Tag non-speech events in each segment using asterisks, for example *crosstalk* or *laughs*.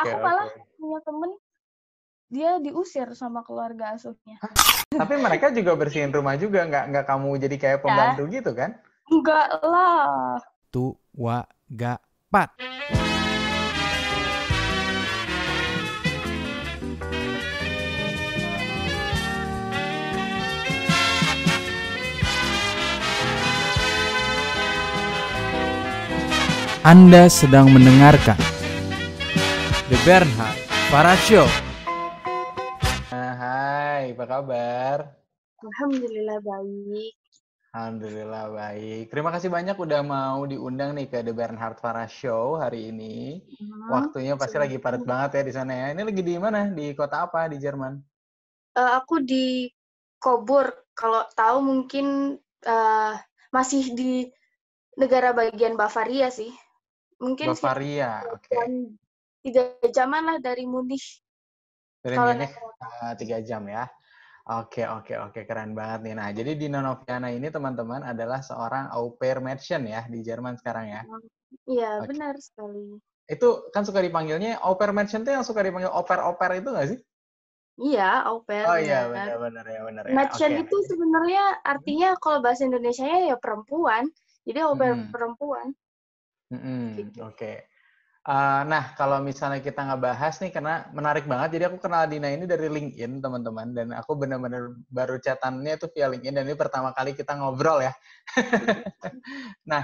aku malah punya temen dia diusir sama keluarga asuhnya. Tapi mereka juga bersihin rumah juga, nggak nggak kamu jadi kayak ya. pembantu ya. gitu kan? Enggak lah. Tua pat. Anda sedang mendengarkan The Bernhard Para Show. Nah, hai, apa kabar? Alhamdulillah baik. Alhamdulillah baik. Terima kasih banyak udah mau diundang nih ke The Bernhard Farah Show hari ini. Hmm, Waktunya pasti lagi padat banget ya di sana ya. Ini lagi di mana? Di kota apa di Jerman? Uh, aku di Kobur. Kalau tahu mungkin uh, masih di negara bagian Bavaria sih mungkin Bavaria, oke. Okay. Tiga jaman lah dari Munich. Dari Munich uh, tiga jam ya. Oke, oke, oke, keren banget nih. Nah, jadi di Nonoviana ini teman-teman adalah seorang au pair merchant ya di Jerman sekarang ya. Iya, okay. benar sekali. Itu kan suka dipanggilnya au pair merchant itu yang suka dipanggil oper-oper itu nggak sih? Iya, au pair. Oh iya, benar-benar ya, benar ya. Merchant okay. itu sebenarnya artinya kalau bahasa Indonesia ya perempuan. Jadi au pair hmm. perempuan. Hmm, Oke. Okay. Uh, nah, kalau misalnya kita nggak bahas nih, karena menarik banget. Jadi aku kenal Dina ini dari LinkedIn, teman-teman. Dan aku benar-benar baru catatannya itu via LinkedIn. Dan ini pertama kali kita ngobrol ya. *laughs* nah,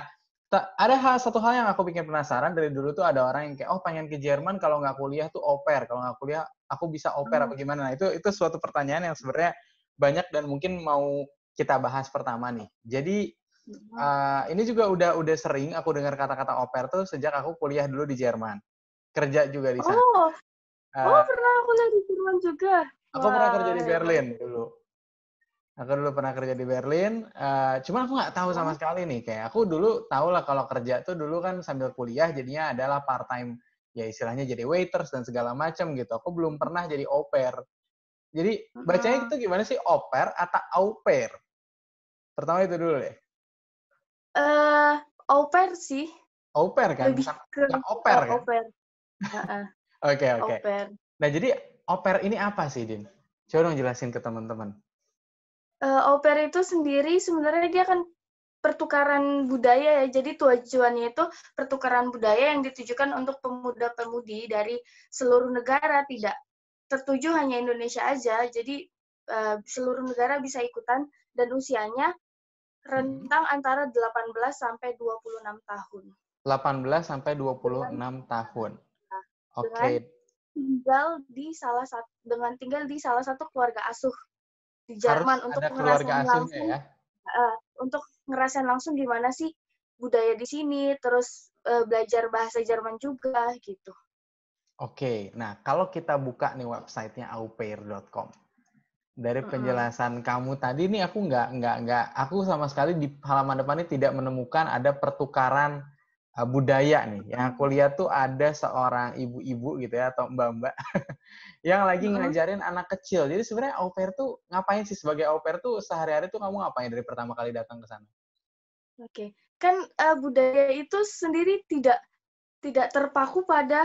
ada hal satu hal yang aku bikin penasaran. Dari dulu tuh ada orang yang kayak, oh pengen ke Jerman kalau nggak kuliah tuh oper. Kalau nggak kuliah, aku bisa oper apa hmm. gimana. Nah, itu, itu suatu pertanyaan yang sebenarnya banyak dan mungkin mau kita bahas pertama nih. Jadi Uh, ini juga udah udah sering aku dengar kata-kata oper tuh sejak aku kuliah dulu di Jerman. Kerja juga di sana. Oh, uh, oh pernah kuliah di Jerman juga. Aku Wah. pernah kerja di Berlin dulu. Aku dulu pernah kerja di Berlin. Uh, cuma aku nggak tahu sama oh. sekali nih. Kayak aku dulu tahu lah kalau kerja tuh dulu kan sambil kuliah jadinya adalah part time ya istilahnya jadi waiters dan segala macam gitu. Aku belum pernah jadi oper. Jadi bacanya itu gimana sih oper atau au pair? Pertama itu dulu deh uh, au pair sih. Au pair kan? Lebih ke Bukan oper kan? *laughs* Oke, oke. Nah, jadi au pair ini apa sih, Din? Coba dong jelasin ke teman-teman. Uh, au pair itu sendiri sebenarnya dia kan pertukaran budaya ya. Jadi tujuannya itu pertukaran budaya yang ditujukan untuk pemuda-pemudi dari seluruh negara, tidak tertuju hanya Indonesia aja. Jadi uh, seluruh negara bisa ikutan dan usianya rentang antara 18 sampai 26 tahun. 18 sampai 26 dengan, tahun. Nah, Oke. Okay. tinggal di salah satu dengan tinggal di salah satu keluarga asuh di Jerman Harus untuk ngerasain langsung ya? uh, untuk ngerasain langsung gimana sih budaya di sini, terus uh, belajar bahasa Jerman juga gitu. Oke, nah kalau kita buka nih websitenya aupair.com, dari penjelasan mm-hmm. kamu tadi nih aku nggak nggak nggak aku sama sekali di halaman depan ini tidak menemukan ada pertukaran uh, budaya nih. Yang aku lihat tuh ada seorang ibu-ibu gitu ya atau mbak-mbak *laughs* yang lagi ngajarin anak kecil. Jadi sebenarnya au pair tuh ngapain sih sebagai au pair tuh sehari-hari tuh kamu ngapain dari pertama kali datang ke sana? Oke, okay. kan uh, budaya itu sendiri tidak tidak terpaku pada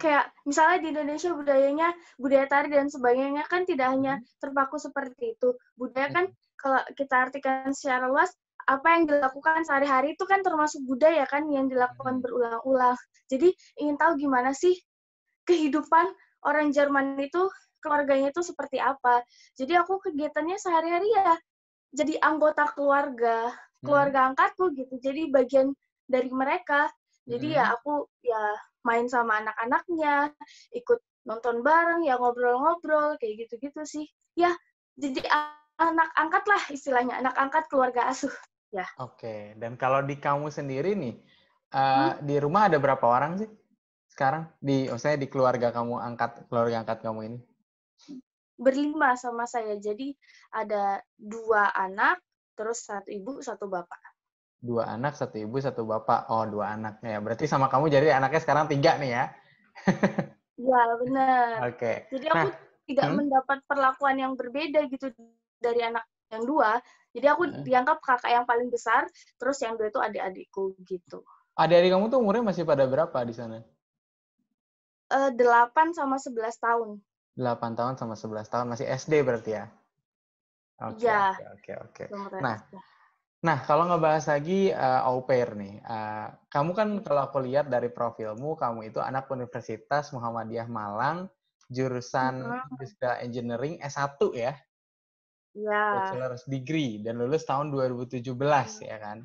kayak misalnya di Indonesia budayanya budaya tari dan sebagainya kan tidak hanya hmm. terpaku seperti itu. Budaya kan hmm. kalau kita artikan secara luas apa yang dilakukan sehari-hari itu kan termasuk budaya kan yang dilakukan hmm. berulang-ulang. Jadi ingin tahu gimana sih kehidupan orang Jerman itu keluarganya itu seperti apa. Jadi aku kegiatannya sehari-hari ya jadi anggota keluarga, keluarga angkatku gitu. Jadi bagian dari mereka. Jadi ya aku ya main sama anak-anaknya, ikut nonton bareng, ya ngobrol-ngobrol, kayak gitu-gitu sih. Ya, jadi anak angkat lah istilahnya, anak angkat keluarga asuh. Ya. Oke, dan kalau di kamu sendiri nih, uh, hmm? di rumah ada berapa orang sih sekarang? Di, maksudnya di keluarga kamu angkat, keluarga angkat kamu ini? Berlima sama saya, jadi ada dua anak, terus satu ibu, satu bapak dua anak, satu ibu, satu bapak. Oh, dua anak ya. Berarti sama kamu jadi anaknya sekarang tiga nih ya? Iya, benar. Oke. Okay. Jadi aku nah, tidak hmm? mendapat perlakuan yang berbeda gitu dari anak yang dua. Jadi aku hmm. dianggap kakak yang paling besar, terus yang dua itu adik-adikku gitu. Adik-adik kamu tuh umurnya masih pada berapa di sana? eh, 8 sama 11 tahun. 8 tahun sama 11 tahun masih SD berarti ya? Oke, Iya. oke, oke, oke. Seumuran Nah. Nah, kalau ngebahas lagi uh, au pair nih, uh, kamu kan kalau aku lihat dari profilmu, kamu itu anak Universitas Muhammadiyah Malang, jurusan. Industrial Engineering S1 ya, Iya, bachelor's degree, dan lulus tahun 2017 ya kan?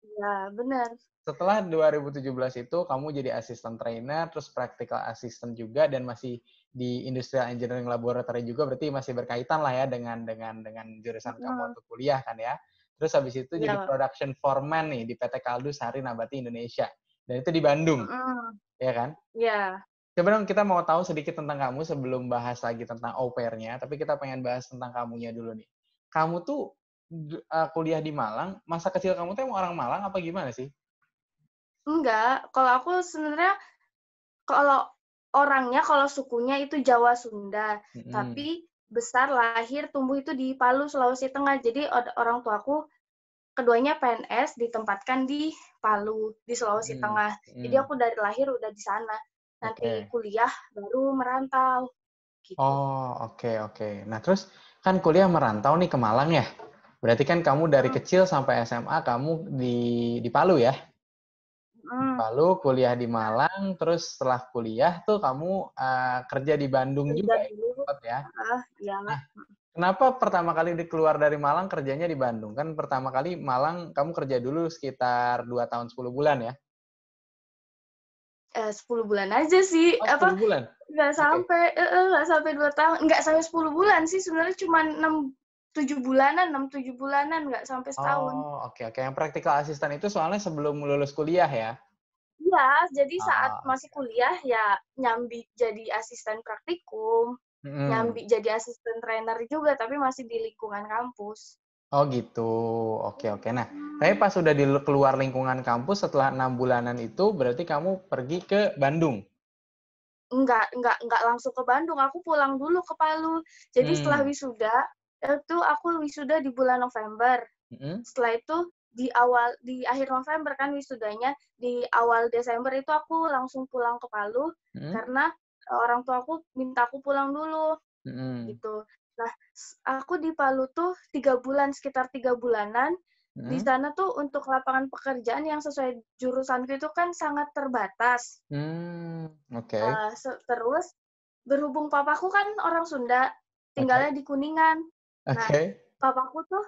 iya, benar. Setelah 2017 itu kamu jadi assistant trainer, terus practical assistant juga, dan masih di Industrial Engineering Laboratory juga, berarti masih berkaitan lah ya dengan dengan dengan jurusan kamu waktu kuliah kan ya. Terus habis itu jadi Iya. production foreman nih di PT Kaldu Sari Nabati Indonesia. Dan itu di Bandung, Mhm. ya kan? Iya. Coba dong kita mau tahu sedikit tentang kamu sebelum bahas lagi tentang au pair-nya, tapi kita pengen bahas tentang kamunya dulu nih. Kamu tuh uh, kuliah di Malang, masa kecil kamu tuh emang orang Malang apa gimana sih? Enggak, kalau aku sebenarnya kalau orangnya kalau sukunya itu Jawa Sunda, Mm-mm. tapi besar lahir tumbuh itu di Palu Sulawesi Tengah. Jadi orang tuaku keduanya PNS ditempatkan di Palu di Sulawesi Hmm, Tengah. Jadi mm. aku dari lahir udah di sana. Nanti Oke. kuliah baru merantau. Gitu. Oh, oke, oke. Nah, terus kan kuliah merantau nih ke Malang ya? Berarti kan kamu dari Hmm. kecil sampai SMA kamu di di Palu ya? Hmm, Palu, kuliah di Malang, terus setelah kuliah tuh kamu uh, kerja di Bandung kerja juga ya? dulu. Sempat ya? Ah, ya. Kenapa pertama kali keluar dari Malang kerjanya di Bandung? Kan pertama kali Malang kamu kerja dulu sekitar 2 tahun 10 bulan ya? Eh, 10 bulan aja sih. Oh, Apa 10 bulan? nggak sampai eh, eh, nggak sampai dua tahun nggak sampai 10 bulan sih sebenarnya cuma enam tujuh bulanan enam tujuh bulanan nggak sampai setahun Oh, oke, oke. Yang practical assistant itu soalnya sebelum lulus kuliah ya? iya jadi saat Ah, masih kuliah ya nyambi jadi asisten praktikum Mm-mm. nyambi jadi asisten trainer juga tapi masih di lingkungan kampus Oh gitu, oke oke. Nah, tapi pas sudah di keluar lingkungan kampus setelah enam bulanan itu, berarti kamu pergi ke Bandung. nggak nggak nggak langsung ke Bandung aku pulang dulu ke Palu jadi setelah Hmm. wisuda itu aku wisuda di bulan November Mm-mm. setelah itu di awal di akhir November kan wisudanya di awal Desember itu aku langsung pulang ke Palu Mm-mm. karena orang tua aku minta aku pulang dulu Mm-mm. gitu. Nah aku di Palu tuh tiga bulan sekitar tiga bulanan di Mm-mm. sana tuh untuk lapangan pekerjaan yang sesuai jurusanku itu kan sangat terbatas. Hmm, oke. Eh, se- terus berhubung papaku kan orang Sunda tinggalnya di Kuningan. Oke. Papaku tuh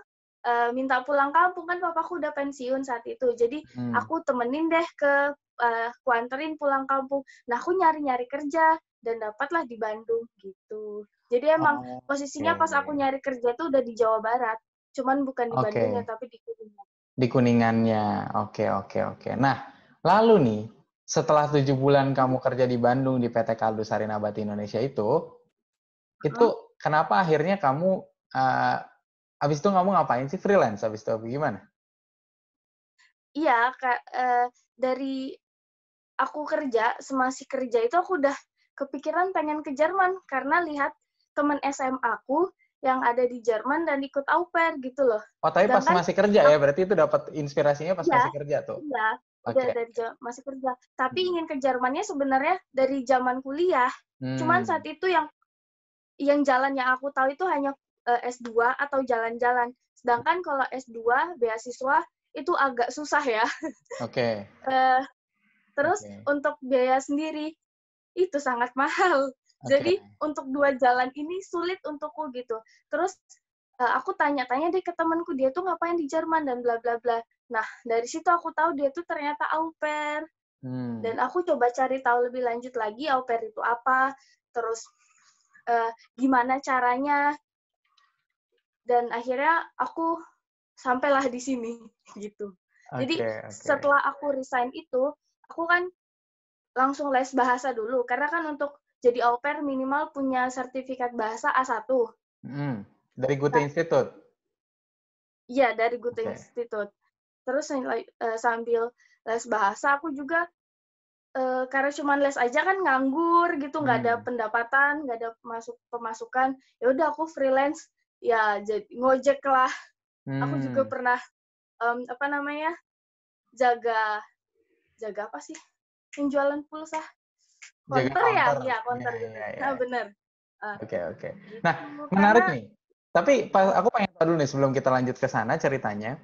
eh, minta pulang kampung kan papaku udah pensiun saat itu. Jadi Hmm. aku temenin deh ke eh, aku anterin pulang kampung. Nah, aku nyari-nyari kerja dan dapatlah di Bandung gitu. Jadi emang Oh, posisinya pas aku nyari kerja tuh udah di Jawa Barat. Cuman bukan di Oke. Bandungnya tapi di Kuningan. Di Kuningannya. Oke, oke, oke. Nah, lalu nih, setelah tujuh bulan kamu kerja di Bandung di PT Kaldu Sari Nabati Indonesia itu, itu kenapa akhirnya kamu, eh abis itu kamu ngapain sih freelance abis itu gimana? Iya, Kak, eh, dari aku kerja, semasih kerja itu aku udah kepikiran pengen ke Jerman karena lihat temen SMA aku yang ada di Jerman dan ikut au pair gitu loh. Oh, tapi pas Sedangkan masih kerja ya, berarti itu dapat inspirasinya pas Iya. masih kerja tuh. Iya, udah dari masih kerja. Tapi Hmm. ingin ke Jermannya sebenarnya dari zaman kuliah. Cuman Hmm. saat itu yang yang jalan yang aku tahu itu hanya eh, S2 atau jalan-jalan. Sedangkan kalau S2 beasiswa itu agak susah ya. Oke. *laughs* Eh, terus Oke. untuk biaya sendiri itu sangat mahal. Oke. Jadi untuk dua jalan ini sulit untukku gitu. Terus eh, aku tanya-tanya deh ke temanku dia tuh ngapain di Jerman dan bla bla bla. Nah dari situ aku tahu dia tuh ternyata au pair Hmm. dan aku coba cari tahu lebih lanjut lagi au pair itu apa, terus eh, gimana caranya dan akhirnya aku sampailah di sini gitu. Jadi Oke, oke. setelah aku resign itu, aku kan langsung les bahasa dulu karena kan untuk jadi au pair minimal punya sertifikat bahasa A1. Hmm. Dari Goethe Institute. Iya, dari Goethe Oke. Institute. Terus eh, sambil les bahasa aku juga eh, karena cuma les aja kan nganggur gitu, nggak ada Hmm. pendapatan, nggak ada masuk pemasukan. Ya udah aku freelance, ya jadi ngojek lah. Aku juga Hmm. pernah em, apa namanya jaga jaga apa sih? Yang jualan pulsa. Counter ya? Iya, counter. Iya, iya, iya. Nah, benar. Oke, oke. Gitu. Nah, Menarik nih. Tapi pas, aku pengen tahu dulu nih sebelum kita lanjut ke sana ceritanya.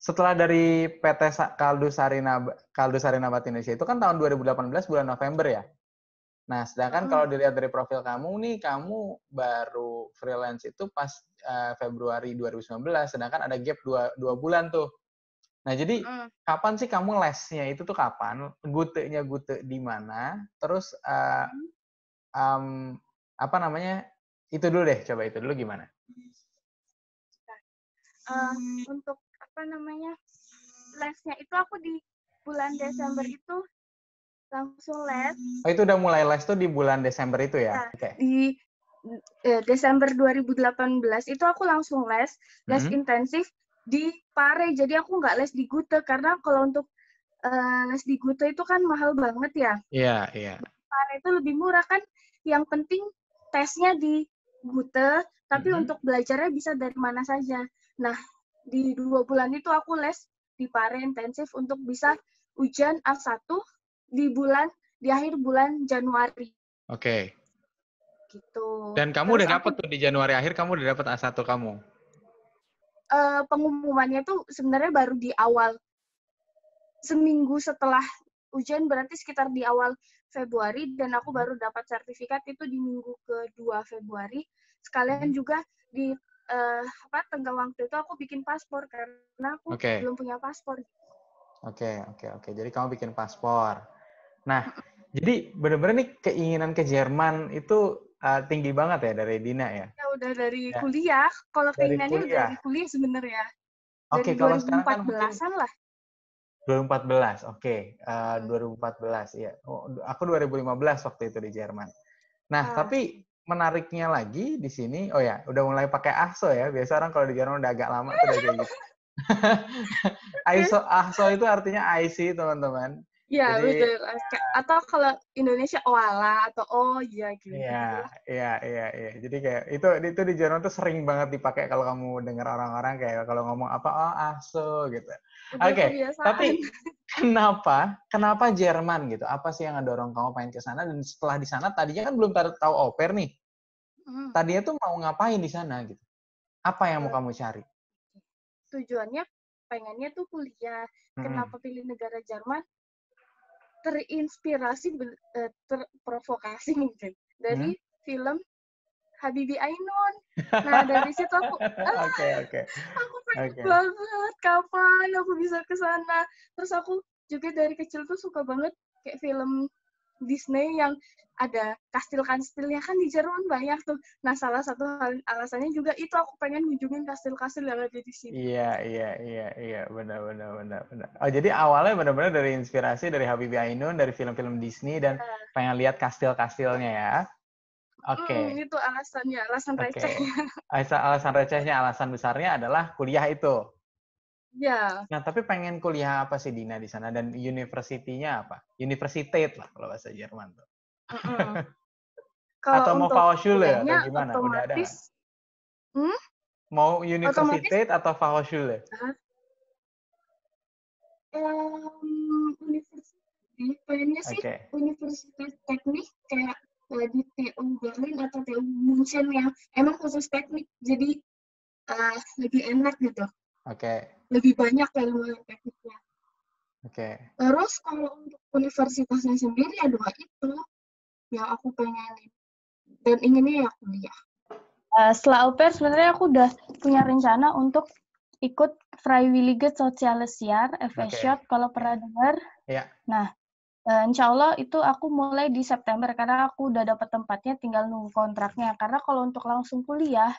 Setelah dari PT Kaldu Sarina Kaldu Sarina Bat Indonesia itu kan tahun 2018 bulan November ya. Nah, sedangkan Hmm. kalau dilihat dari profil kamu nih, kamu baru freelance itu pas eh, Februari 2019, sedangkan ada gap dua, dua bulan tuh. Nah, jadi Mm. kapan sih kamu lesnya itu tuh kapan? Gutenya gute di mana? Terus eh, em, apa namanya? Itu dulu deh, coba itu dulu gimana? Eh, untuk apa namanya lesnya itu aku di bulan Desember itu langsung les Oh, itu udah mulai les tuh di bulan Desember itu ya? Nah, Oke. di eh, Desember 2018 itu aku langsung les les Mhm. intensif di Pare jadi aku nggak les di Gute karena kalau untuk eh, les di Gute itu kan mahal banget ya Iya, iya. Pare itu lebih murah kan yang penting tesnya di Gute tapi Mhm. untuk belajarnya bisa dari mana saja nah di dua bulan itu aku les di Pare intensif untuk bisa ujian A1 di bulan di akhir bulan Januari Oke. gitu Dan kamu Terus udah dapet tuh di Januari akhir kamu udah dapet A1 kamu. Eh, pengumumannya tuh sebenarnya baru di awal seminggu setelah ujian berarti sekitar di awal Februari dan aku baru dapat sertifikat itu di minggu kedua Februari sekalian Hmm. juga di eh, apa tengah waktu itu aku bikin paspor karena aku Oke. belum punya paspor Oke, oke, oke. Jadi kamu bikin paspor. Nah, jadi bener-bener nih keinginan ke Jerman itu uh, tinggi banget ya dari Dina ya? ya udah dari Ya. kuliah kalau keinginannya udah dari kuliah sebenarnya Oke, dari kalau sekarang kan mungkin 2014-an lah 2014, oke. Uh, Hmm. 2014, iya. Oh, aku 2015 waktu itu di Jerman. Nah, Ah. tapi menariknya lagi di sini, oh ya, udah mulai pakai ASO ya. Biasa orang kalau di Jerman udah agak lama tuh udah kayak gitu. *laughs* *laughs* ASO, ASO itu artinya IC, teman-teman. Ya Jadi- betul atau kalau Indonesia oala atau oh iya gitu Iya, iya, iya, iya. Jadi kayak itu itu di Jerman tuh sering banget dipakai kalau kamu dengar orang-orang kayak kalau ngomong apa oh ASO gitu. Oke, kebiasaan. Tapi kenapa? Kenapa Jerman gitu? Apa sih yang ngedorong kamu pengen ke sana dan setelah di sana tadinya kan belum tahu au pair nih. Hmm. Tadinya tuh mau ngapain di sana gitu? Apa yang mau kamu cari? tujuannya pengennya tuh kuliah. Kenapa pilih negara Jerman? Terinspirasi, eh, terprovokasi mungkin dari film Habibie Ainun. Nah dari situ aku, *laughs* ah, Oke, oke. aku pengen Oke. banget kapan aku bisa ke sana. Terus aku juga dari kecil tuh suka banget kayak film Disney yang ada kastil-kastilnya kan di Jerman banyak tuh. Nah salah satu hal alasannya juga itu aku pengen kunjungin kastil-kastil yang ada di sini. Iya, iya, iya, iya, benar, benar, benar, benar. Oh, jadi awalnya benar-benar dari inspirasi dari Habibie Ainun, dari film-film Disney dan pengen lihat kastil-kastilnya ya. Oke. Mm, itu alasannya, alasan Oke. recehnya. *laughs* Alasan, alasan recehnya, alasan besarnya adalah kuliah itu. Ya, Nah, tapi pengen kuliah apa sih Dina di sana dan university-nya apa? Universität lah kalau bahasa Jerman tuh. mm-mm. *laughs* Atau mau Fachhochschule atau gimana? Udah ada otomatis Mau Universität atau Fachhochschule? em, universitas, pengennya sih Oke. universitas teknik kayak eh, di TU Berlin atau TU München yang emang khusus teknik, jadi eh, lebih enak gitu, Oke. Lebih banyak ilmu yang tekniknya. Oke. Terus kalau untuk universitasnya sendiri ya dua itu yang aku pengenin dan inginnya ya kuliah. setelah au pair sebenarnya aku udah punya rencana untuk ikut Freiwillige Soziales Jahr, FSJ kalau pernah dengar. Iya. Nah, eh, insya Allah itu aku mulai di September karena aku udah dapat tempatnya tinggal nunggu kontraknya. Karena kalau untuk langsung kuliah,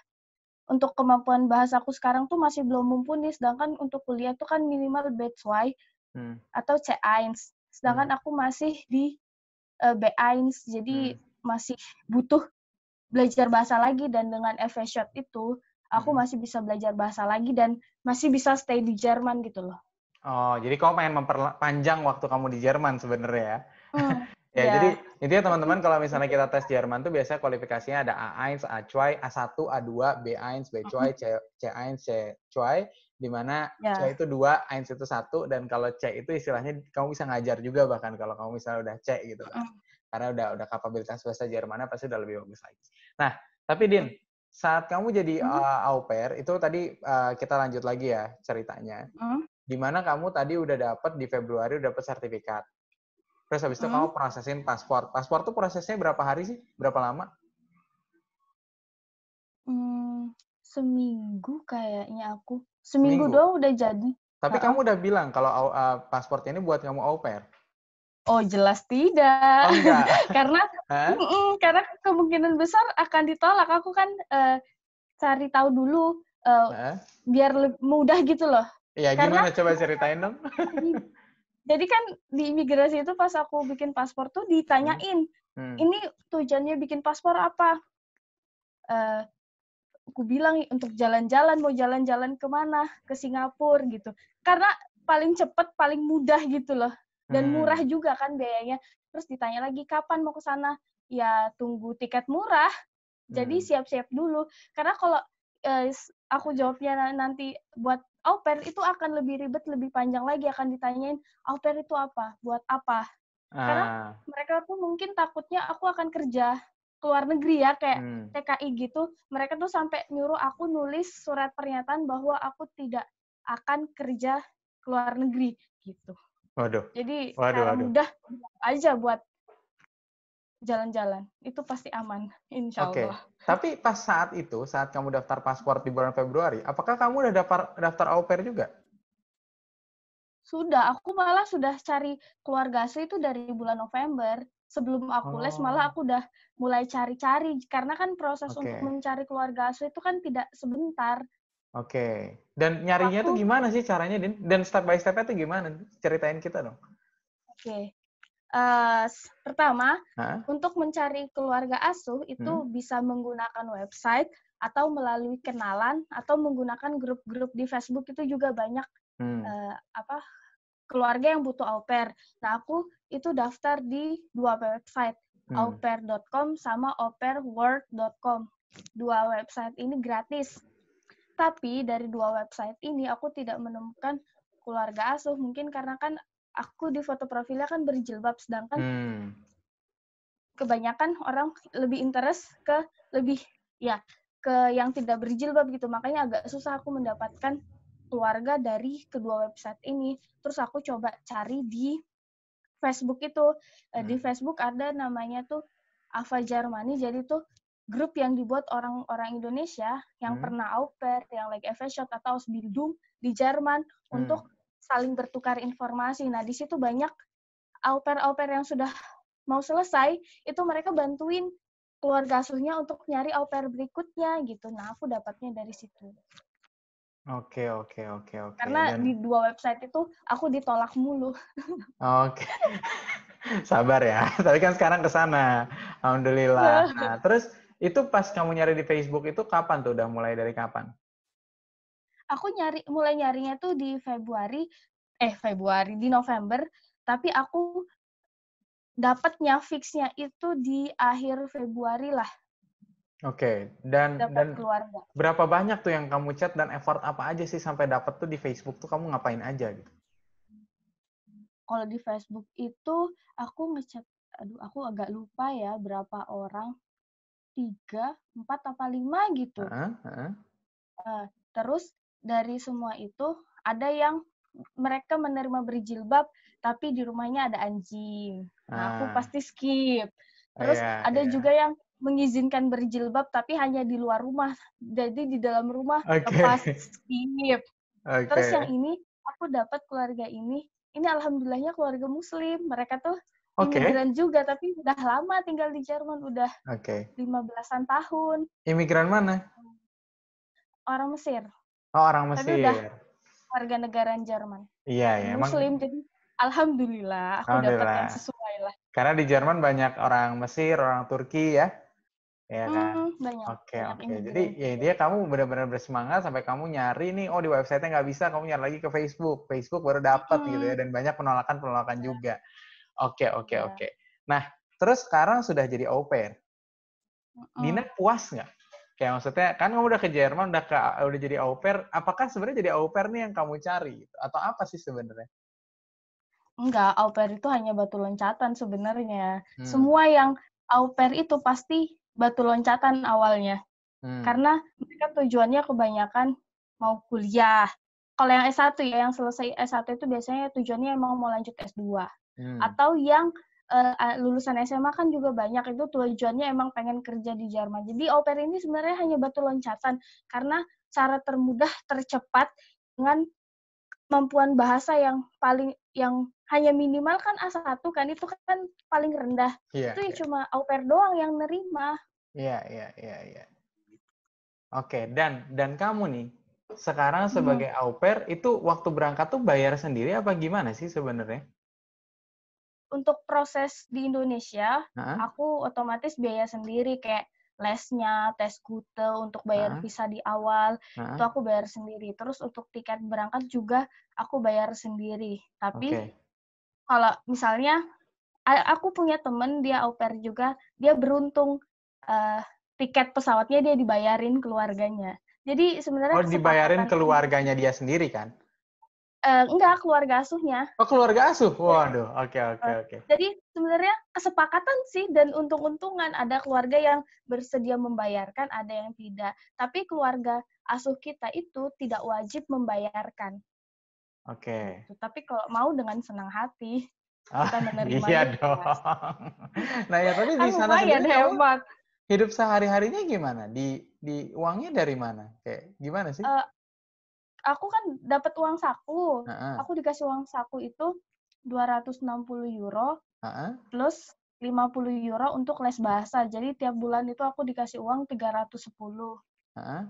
untuk kemampuan bahasa aku sekarang tuh masih belum mumpuni, sedangkan untuk kuliah tuh kan minimal B2 Hmm. atau C1. Sedangkan aku masih di eh, B1, jadi Hmm. masih butuh belajar bahasa lagi dan dengan FSJ itu aku Hmm. masih bisa belajar bahasa lagi dan masih bisa stay di Jerman gitu loh. Oh, jadi kamu pengen memperpanjang waktu kamu di Jerman sebenarnya ya? Hmm, *laughs* Ya, Ya. jadi intinya teman-teman kalau misalnya kita tes Jerman tuh biasanya kualifikasinya ada A1, A2, A1, A2, B1, B2, C, C1, C2, di mana Ya. C itu 2, 1 itu 1, dan kalau C itu istilahnya kamu bisa ngajar juga bahkan kalau kamu misalnya udah C gitu kan. Mm. karena udah udah kapabilitas bahasa Jermannya pasti udah lebih bagus lagi. Nah, tapi Din, saat kamu jadi Hmm. uh, au pair itu tadi uh, kita lanjut lagi ya ceritanya. Hmm. Di mana kamu tadi udah dapat di Februari udah dapat sertifikat. Terus habis itu Hmm. kamu prosesin paspor. Paspor tuh prosesnya berapa hari sih? Berapa lama? Hmm, seminggu kayaknya aku. Seminggu Seminggu? doang udah jadi. Tapi kamu udah bilang kalau au- uh, paspor ini buat kamu au pair. Oh jelas tidak. Oh *laughs* karena karena kemungkinan besar akan ditolak. Aku kan eh, cari tahu dulu eh, Hah? biar mudah gitu loh. Iya, Karena- gimana coba ceritain dong? *laughs* Jadi kan di imigrasi itu pas aku bikin paspor tuh ditanyain, Hmm. ini tujuannya bikin paspor apa? Eh, aku bilang untuk jalan-jalan, mau jalan-jalan ke mana? Ke Singapura gitu. Karena paling cepet, paling mudah gitu loh. Dan Hmm. murah juga kan biayanya. Terus ditanya lagi kapan mau ke sana? Ya tunggu tiket murah. Jadi Hmm. siap-siap dulu. Karena kalau eh, aku jawabnya na- nanti buat au pair itu akan lebih ribet, lebih panjang lagi akan ditanyain au pair itu apa, buat apa. Ah, Mereka tuh mungkin takutnya aku akan kerja ke luar negeri ya kayak hmm. TKI gitu. Mereka tuh sampai nyuruh aku nulis surat pernyataan bahwa aku tidak akan kerja ke luar negeri gitu. Waduh. Jadi Waduh, waduh. mudah aja buat jalan-jalan. Itu pasti aman, insya Oke. Allah. Tapi pas saat itu, saat kamu daftar paspor di bulan Februari, apakah kamu udah daftar daftar au pair juga? Sudah, aku malah sudah cari keluarga asli itu dari bulan November. Sebelum aku les, malah Oh. aku udah mulai cari-cari. Karena kan proses Oke. untuk mencari keluarga asli itu kan tidak sebentar. Oke. Dan nyarinya tuh Aku- gimana sih caranya, Din? Dan step by step-nya tuh gimana? Ceritain kita dong. Oke. Eh, s- pertama, Hah? untuk mencari keluarga asuh itu Hmm. bisa menggunakan website atau melalui kenalan atau menggunakan grup-grup di Facebook itu juga banyak Hmm. eh, apa keluarga yang butuh au pair. Nah, aku itu daftar di dua website, hmm. aupair.com sama aupairworld.com. Dua website ini gratis. Tapi dari dua website ini aku tidak menemukan keluarga asuh. Mungkin karena kan aku di foto profilnya kan berjilbab, sedangkan Hmm. kebanyakan orang lebih interest ke lebih ya ke yang tidak berjilbab gitu. Makanya agak susah aku mendapatkan keluarga dari kedua website ini. Terus aku coba cari di Facebook itu. Eh, Di Hmm. Facebook ada namanya tuh Ava Germany. Jadi tuh grup yang dibuat orang-orang Indonesia yang Hmm. pernah au pair, yang like Shot atau Ausbildung di Jerman Hmm. untuk saling bertukar informasi. Nah, di situ banyak au pair-au pair yang sudah mau selesai, itu mereka bantuin keluarga asuhnya untuk nyari au pair berikutnya gitu. Nah, aku dapatnya dari situ. Oke, oke, oke, oke. Karena Dan- di dua website itu aku ditolak mulu. *laughs* Oke. Sabar ya. *laughs* Tapi kan sekarang ke sana. Alhamdulillah. Nah, terus itu pas kamu nyari di Facebook itu kapan tuh? Udah mulai dari kapan? Aku nyari mulai nyarinya tuh di Februari eh Februari di November, tapi aku dapatnya fixnya itu di akhir Februari lah Oke. Dan dan dapat keluarga. berapa banyak tuh yang kamu chat dan effort apa aja sih sampai dapat tuh di Facebook tuh kamu ngapain aja gitu? Kalau di Facebook itu aku ngechat, aduh aku agak lupa ya berapa orang, tiga, empat apa lima gitu. Heeh, heeh. Eh, terus dari semua itu ada yang mereka menerima berjilbab tapi di rumahnya ada anjing. Nah, aku Ah. pasti skip. Terus Iya, ada iya. juga yang mengizinkan berjilbab tapi hanya di luar rumah. Jadi di dalam rumah Oke. lepas skip. Oke. Terus yang ini aku dapat keluarga ini, ini alhamdulillahnya keluarga muslim. Mereka tuh Oke. imigran juga tapi udah lama tinggal di Jerman, udah Oke. 15-an tahun. Imigran mana? Orang Mesir, Oh, orang Tapi Mesir. udah warga negara Jerman. Iya, ya. Emang muslim jadi alhamdulillah aku dapat yang Alhamdulillah. sesuai lah. karena di Jerman banyak orang Mesir, orang Turki ya. Ya kan? Hmm, banyak. Oke, banyak oke. Jadi ya intinya kamu benar-benar bersemangat sampai kamu nyari nih, oh di website-nya nggak bisa, kamu nyari lagi ke Facebook. Facebook baru dapat gitu ya, dan banyak penolakan-penolakan juga. Oke, oke, Iya. oke. Nah, terus sekarang sudah jadi au pair. Mm-mm. Dina puas nggak? Kayak maksudnya, kan kamu udah ke Jerman, udah ke, udah jadi au pair, apakah sebenarnya jadi au pair nih yang kamu cari? Atau apa sih sebenarnya? Enggak, au pair itu hanya batu loncatan sebenarnya. Hmm. Semua yang au pair itu pasti batu loncatan awalnya. Hmm. Karena mereka tujuannya kebanyakan mau kuliah. Kalau yang S1 ya, yang selesai S1 itu biasanya tujuannya emang mau lanjut S2. Hmm. Atau yang eh, lulusan SMA kan juga banyak itu tujuannya emang pengen kerja di Jerman. Jadi au pair ini sebenarnya hanya batu loncatan karena cara termudah, tercepat dengan kemampuan bahasa yang paling yang hanya minimal kan A1 kan itu kan paling rendah. Iya, itu ya iya. cuma au pair doang yang nerima. Iya, iya, iya, iya. Oke, dan dan kamu nih sekarang Hmm. sebagai au pair itu waktu berangkat tuh bayar sendiri apa gimana sih sebenarnya? Untuk proses di Indonesia, Hah? aku otomatis biaya sendiri kayak lesnya, tes kute untuk bayar Hah? visa di awal, Hah? itu aku bayar sendiri. Terus untuk tiket berangkat juga aku bayar sendiri. Tapi Oke. kalau misalnya aku punya temen dia au pair juga, dia beruntung eh, tiket pesawatnya dia dibayarin keluarganya. Jadi sebenarnya Oh, dibayarin keluarganya dia sendiri kan? Eh, enggak keluarga asuhnya. Oh, keluarga asuh. Waduh, oke, oke, Eh, oke. Jadi sebenarnya kesepakatan sih dan untung-untungan ada keluarga yang bersedia membayarkan, ada yang tidak. Tapi keluarga asuh kita itu tidak wajib membayarkan. Oke. Gitu. Tapi kalau mau dengan senang hati, Ah, kita menerima iya itu, dong. *laughs* Nah, ya tapi di sana sendiri hemat. hidup sehari-harinya gimana? Di di uangnya dari mana? Kayak gimana sih? Eh, Aku kan dapat uang saku. Heeh, Aku dikasih uang saku itu 260 euro heeh. plus 50 euro untuk les bahasa. Jadi tiap bulan itu aku dikasih uang 310. heeh.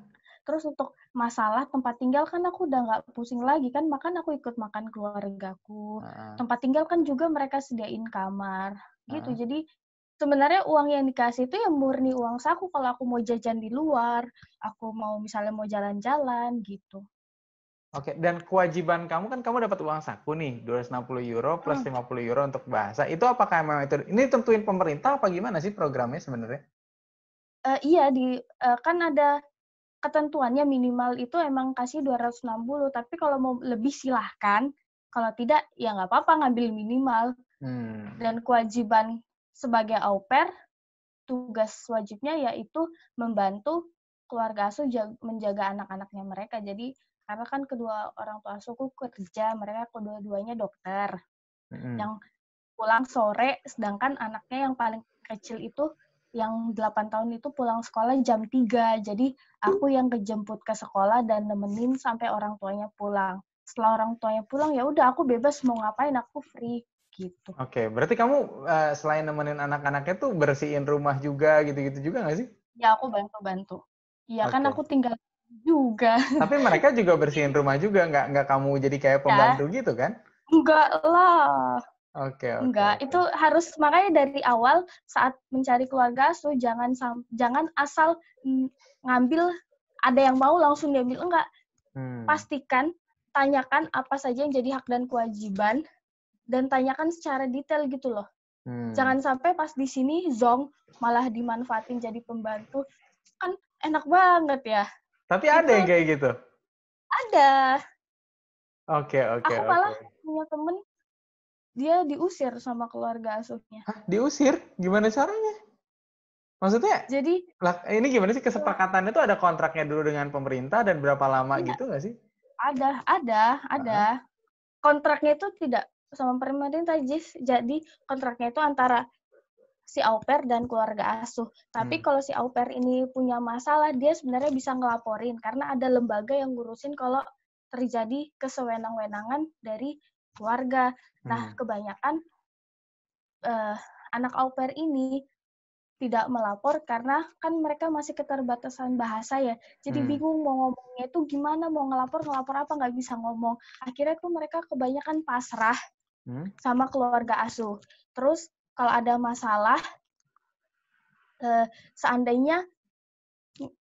Terus untuk masalah tempat tinggal kan aku udah nggak pusing lagi kan, makan aku ikut makan keluargaku. heeh. Tempat tinggal kan juga mereka sediain kamar, gitu. Jadi sebenarnya uang yang dikasih itu ya murni uang saku kalau aku mau jajan di luar, aku mau misalnya mau jalan-jalan gitu. Oke, dan kewajiban kamu kan kamu dapat uang saku nih, 260 euro plus Hmm. 50 euro untuk bahasa. Itu apakah memang itu ini tentuin pemerintah apa gimana sih programnya sebenarnya? Eh, iya di eh, kan ada ketentuannya minimal itu emang kasih 260, tapi kalau mau lebih silahkan, kalau tidak ya nggak apa-apa ngambil minimal. Hmm. dan kewajiban sebagai au pair tugas wajibnya yaitu membantu keluarga asuh jag- menjaga anak-anaknya mereka jadi karena kan kedua orang tua asuhku kerja mereka kedua-duanya dokter Mm-mm. yang pulang sore sedangkan anaknya yang paling kecil itu yang 8 tahun itu pulang sekolah jam 3 jadi aku yang kejemput ke sekolah dan nemenin sampai orang tuanya pulang setelah orang tuanya pulang ya udah aku bebas mau ngapain aku free gitu Oke, berarti kamu eh, selain nemenin anak-anaknya tuh bersihin rumah juga gitu-gitu juga nggak sih? Ya aku bantu-bantu. Iya kan Oke. aku tinggal juga. Tapi mereka juga bersihin rumah juga, nggak nggak kamu jadi kayak pembantu gitu kan? Enggak lah. Oke, oke. Enggak, oke. itu harus makanya dari awal saat mencari keluarga asuh jangan jangan asal ngambil ada yang mau langsung diambil enggak. Hmm. Pastikan tanyakan apa saja yang jadi hak dan kewajiban dan tanyakan secara detail gitu loh. Hmm. Jangan sampai pas di sini zong malah dimanfaatin jadi pembantu. Kan enak banget ya. Tapi ada yang itu- kayak gitu. Ada. Oke, oke, Aku oke. malah punya temen dia diusir sama keluarga asuhnya. Hah, diusir? Gimana caranya? Maksudnya, Jadi lah, ini gimana sih kesepakatannya tuh ada kontraknya dulu dengan pemerintah dan berapa lama Iya. gitu nggak sih? ada, ada, ada. Kontraknya itu tidak sama pemerintah, Jis. Jadi kontraknya itu antara si au pair dan keluarga asuh. Tapi Hmm. kalau si au pair ini punya masalah, dia sebenarnya bisa ngelaporin karena ada lembaga yang ngurusin kalau terjadi kesewenang-wenangan dari keluarga. Nah, Hmm. kebanyakan eh, anak au pair ini tidak melapor karena kan mereka masih keterbatasan bahasa ya. Jadi Hmm. bingung mau ngomongnya itu gimana, mau ngelapor, ngelapor apa, nggak bisa ngomong. Akhirnya tuh mereka kebanyakan pasrah Hmm? sama keluarga asuh. Terus kalau ada masalah, eh, seandainya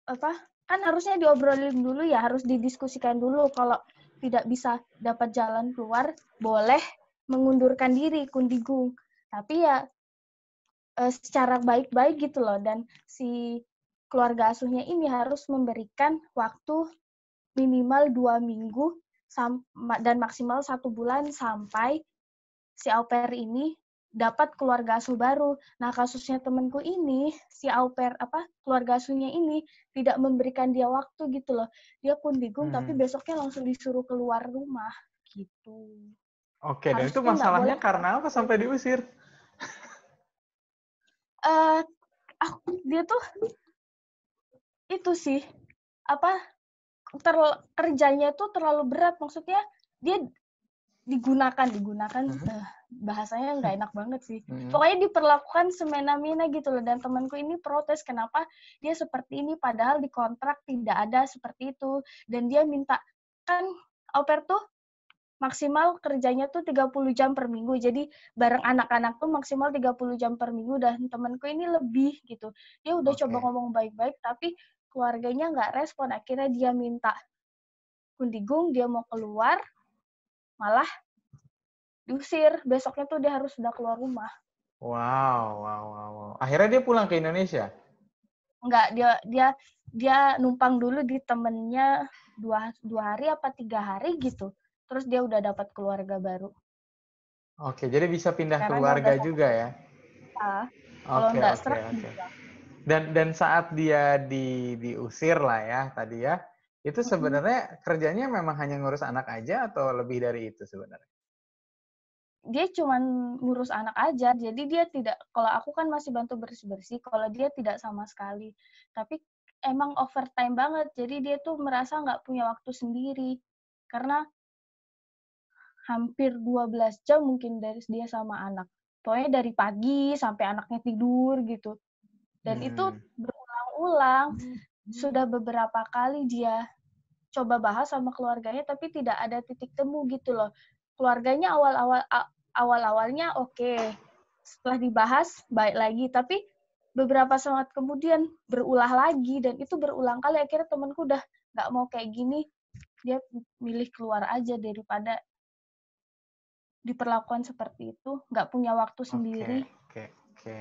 apa kan harusnya diobrolin dulu ya, harus didiskusikan dulu. Kalau tidak bisa dapat jalan keluar, boleh mengundurkan diri, kundigung. Tapi ya eh, secara baik-baik gitu loh. Dan si keluarga asuhnya ini harus memberikan waktu minimal dua minggu dan maksimal satu bulan sampai si au pair ini dapat keluarga asuh baru. Nah, kasusnya temenku ini, si au pair apa keluarga asuhnya ini tidak memberikan dia waktu gitu loh. Dia pun bingung Hmm. tapi besoknya langsung disuruh keluar rumah gitu. Oke, dan itu masalahnya boleh. karena apa sampai diusir? eh aku dia tuh itu sih apa ter- kerjanya itu terlalu berat maksudnya dia digunakan digunakan Mhm. eh, bahasanya nggak enak banget sih. Hmm. pokoknya diperlakukan semena-mena gitu loh dan temanku ini protes kenapa dia seperti ini padahal di kontrak tidak ada seperti itu. Dan dia minta kan au pair tuh maksimal kerjanya tuh 30 jam per minggu jadi bareng anak-anak tuh maksimal 30 jam per minggu dan temanku ini lebih gitu. Dia udah coba Oke. ngomong baik-baik tapi keluarganya nggak respon. Akhirnya dia minta kundigung dia mau keluar malah diusir besoknya tuh dia harus sudah keluar rumah Wow, wow, wow, wow. Akhirnya dia pulang ke Indonesia. nggak dia dia dia numpang dulu di temennya dua dua hari apa tiga hari gitu terus dia udah dapat keluarga baru Oke, jadi bisa pindah Karena keluarga juga ya. Ah, kalau Oke, nggak oke, serak oke. Dan dan saat dia di diusir lah ya tadi ya, itu sebenarnya kerjanya memang hanya ngurus anak aja atau lebih dari itu sebenarnya? Dia cuman ngurus anak aja. Jadi dia tidak kalau aku kan masih bantu bersih bersih kalau dia tidak sama sekali. Tapi emang overtime banget. Jadi dia tuh merasa nggak punya waktu sendiri. Karena hampir 12 jam mungkin dari dia sama anak. Pokoknya dari pagi sampai anaknya tidur gitu. Dan itu Hmm. berulang-ulang. Sudah beberapa kali dia coba bahas sama keluarganya tapi tidak ada titik temu gitu loh. Keluarganya awal-awal awal-awalnya oke setelah dibahas baik lagi tapi beberapa saat kemudian berulah lagi dan itu berulang kali akhirnya temanku udah nggak mau kayak gini dia milih keluar aja daripada diperlakukan seperti itu nggak punya waktu sendiri Oke, oke, oke.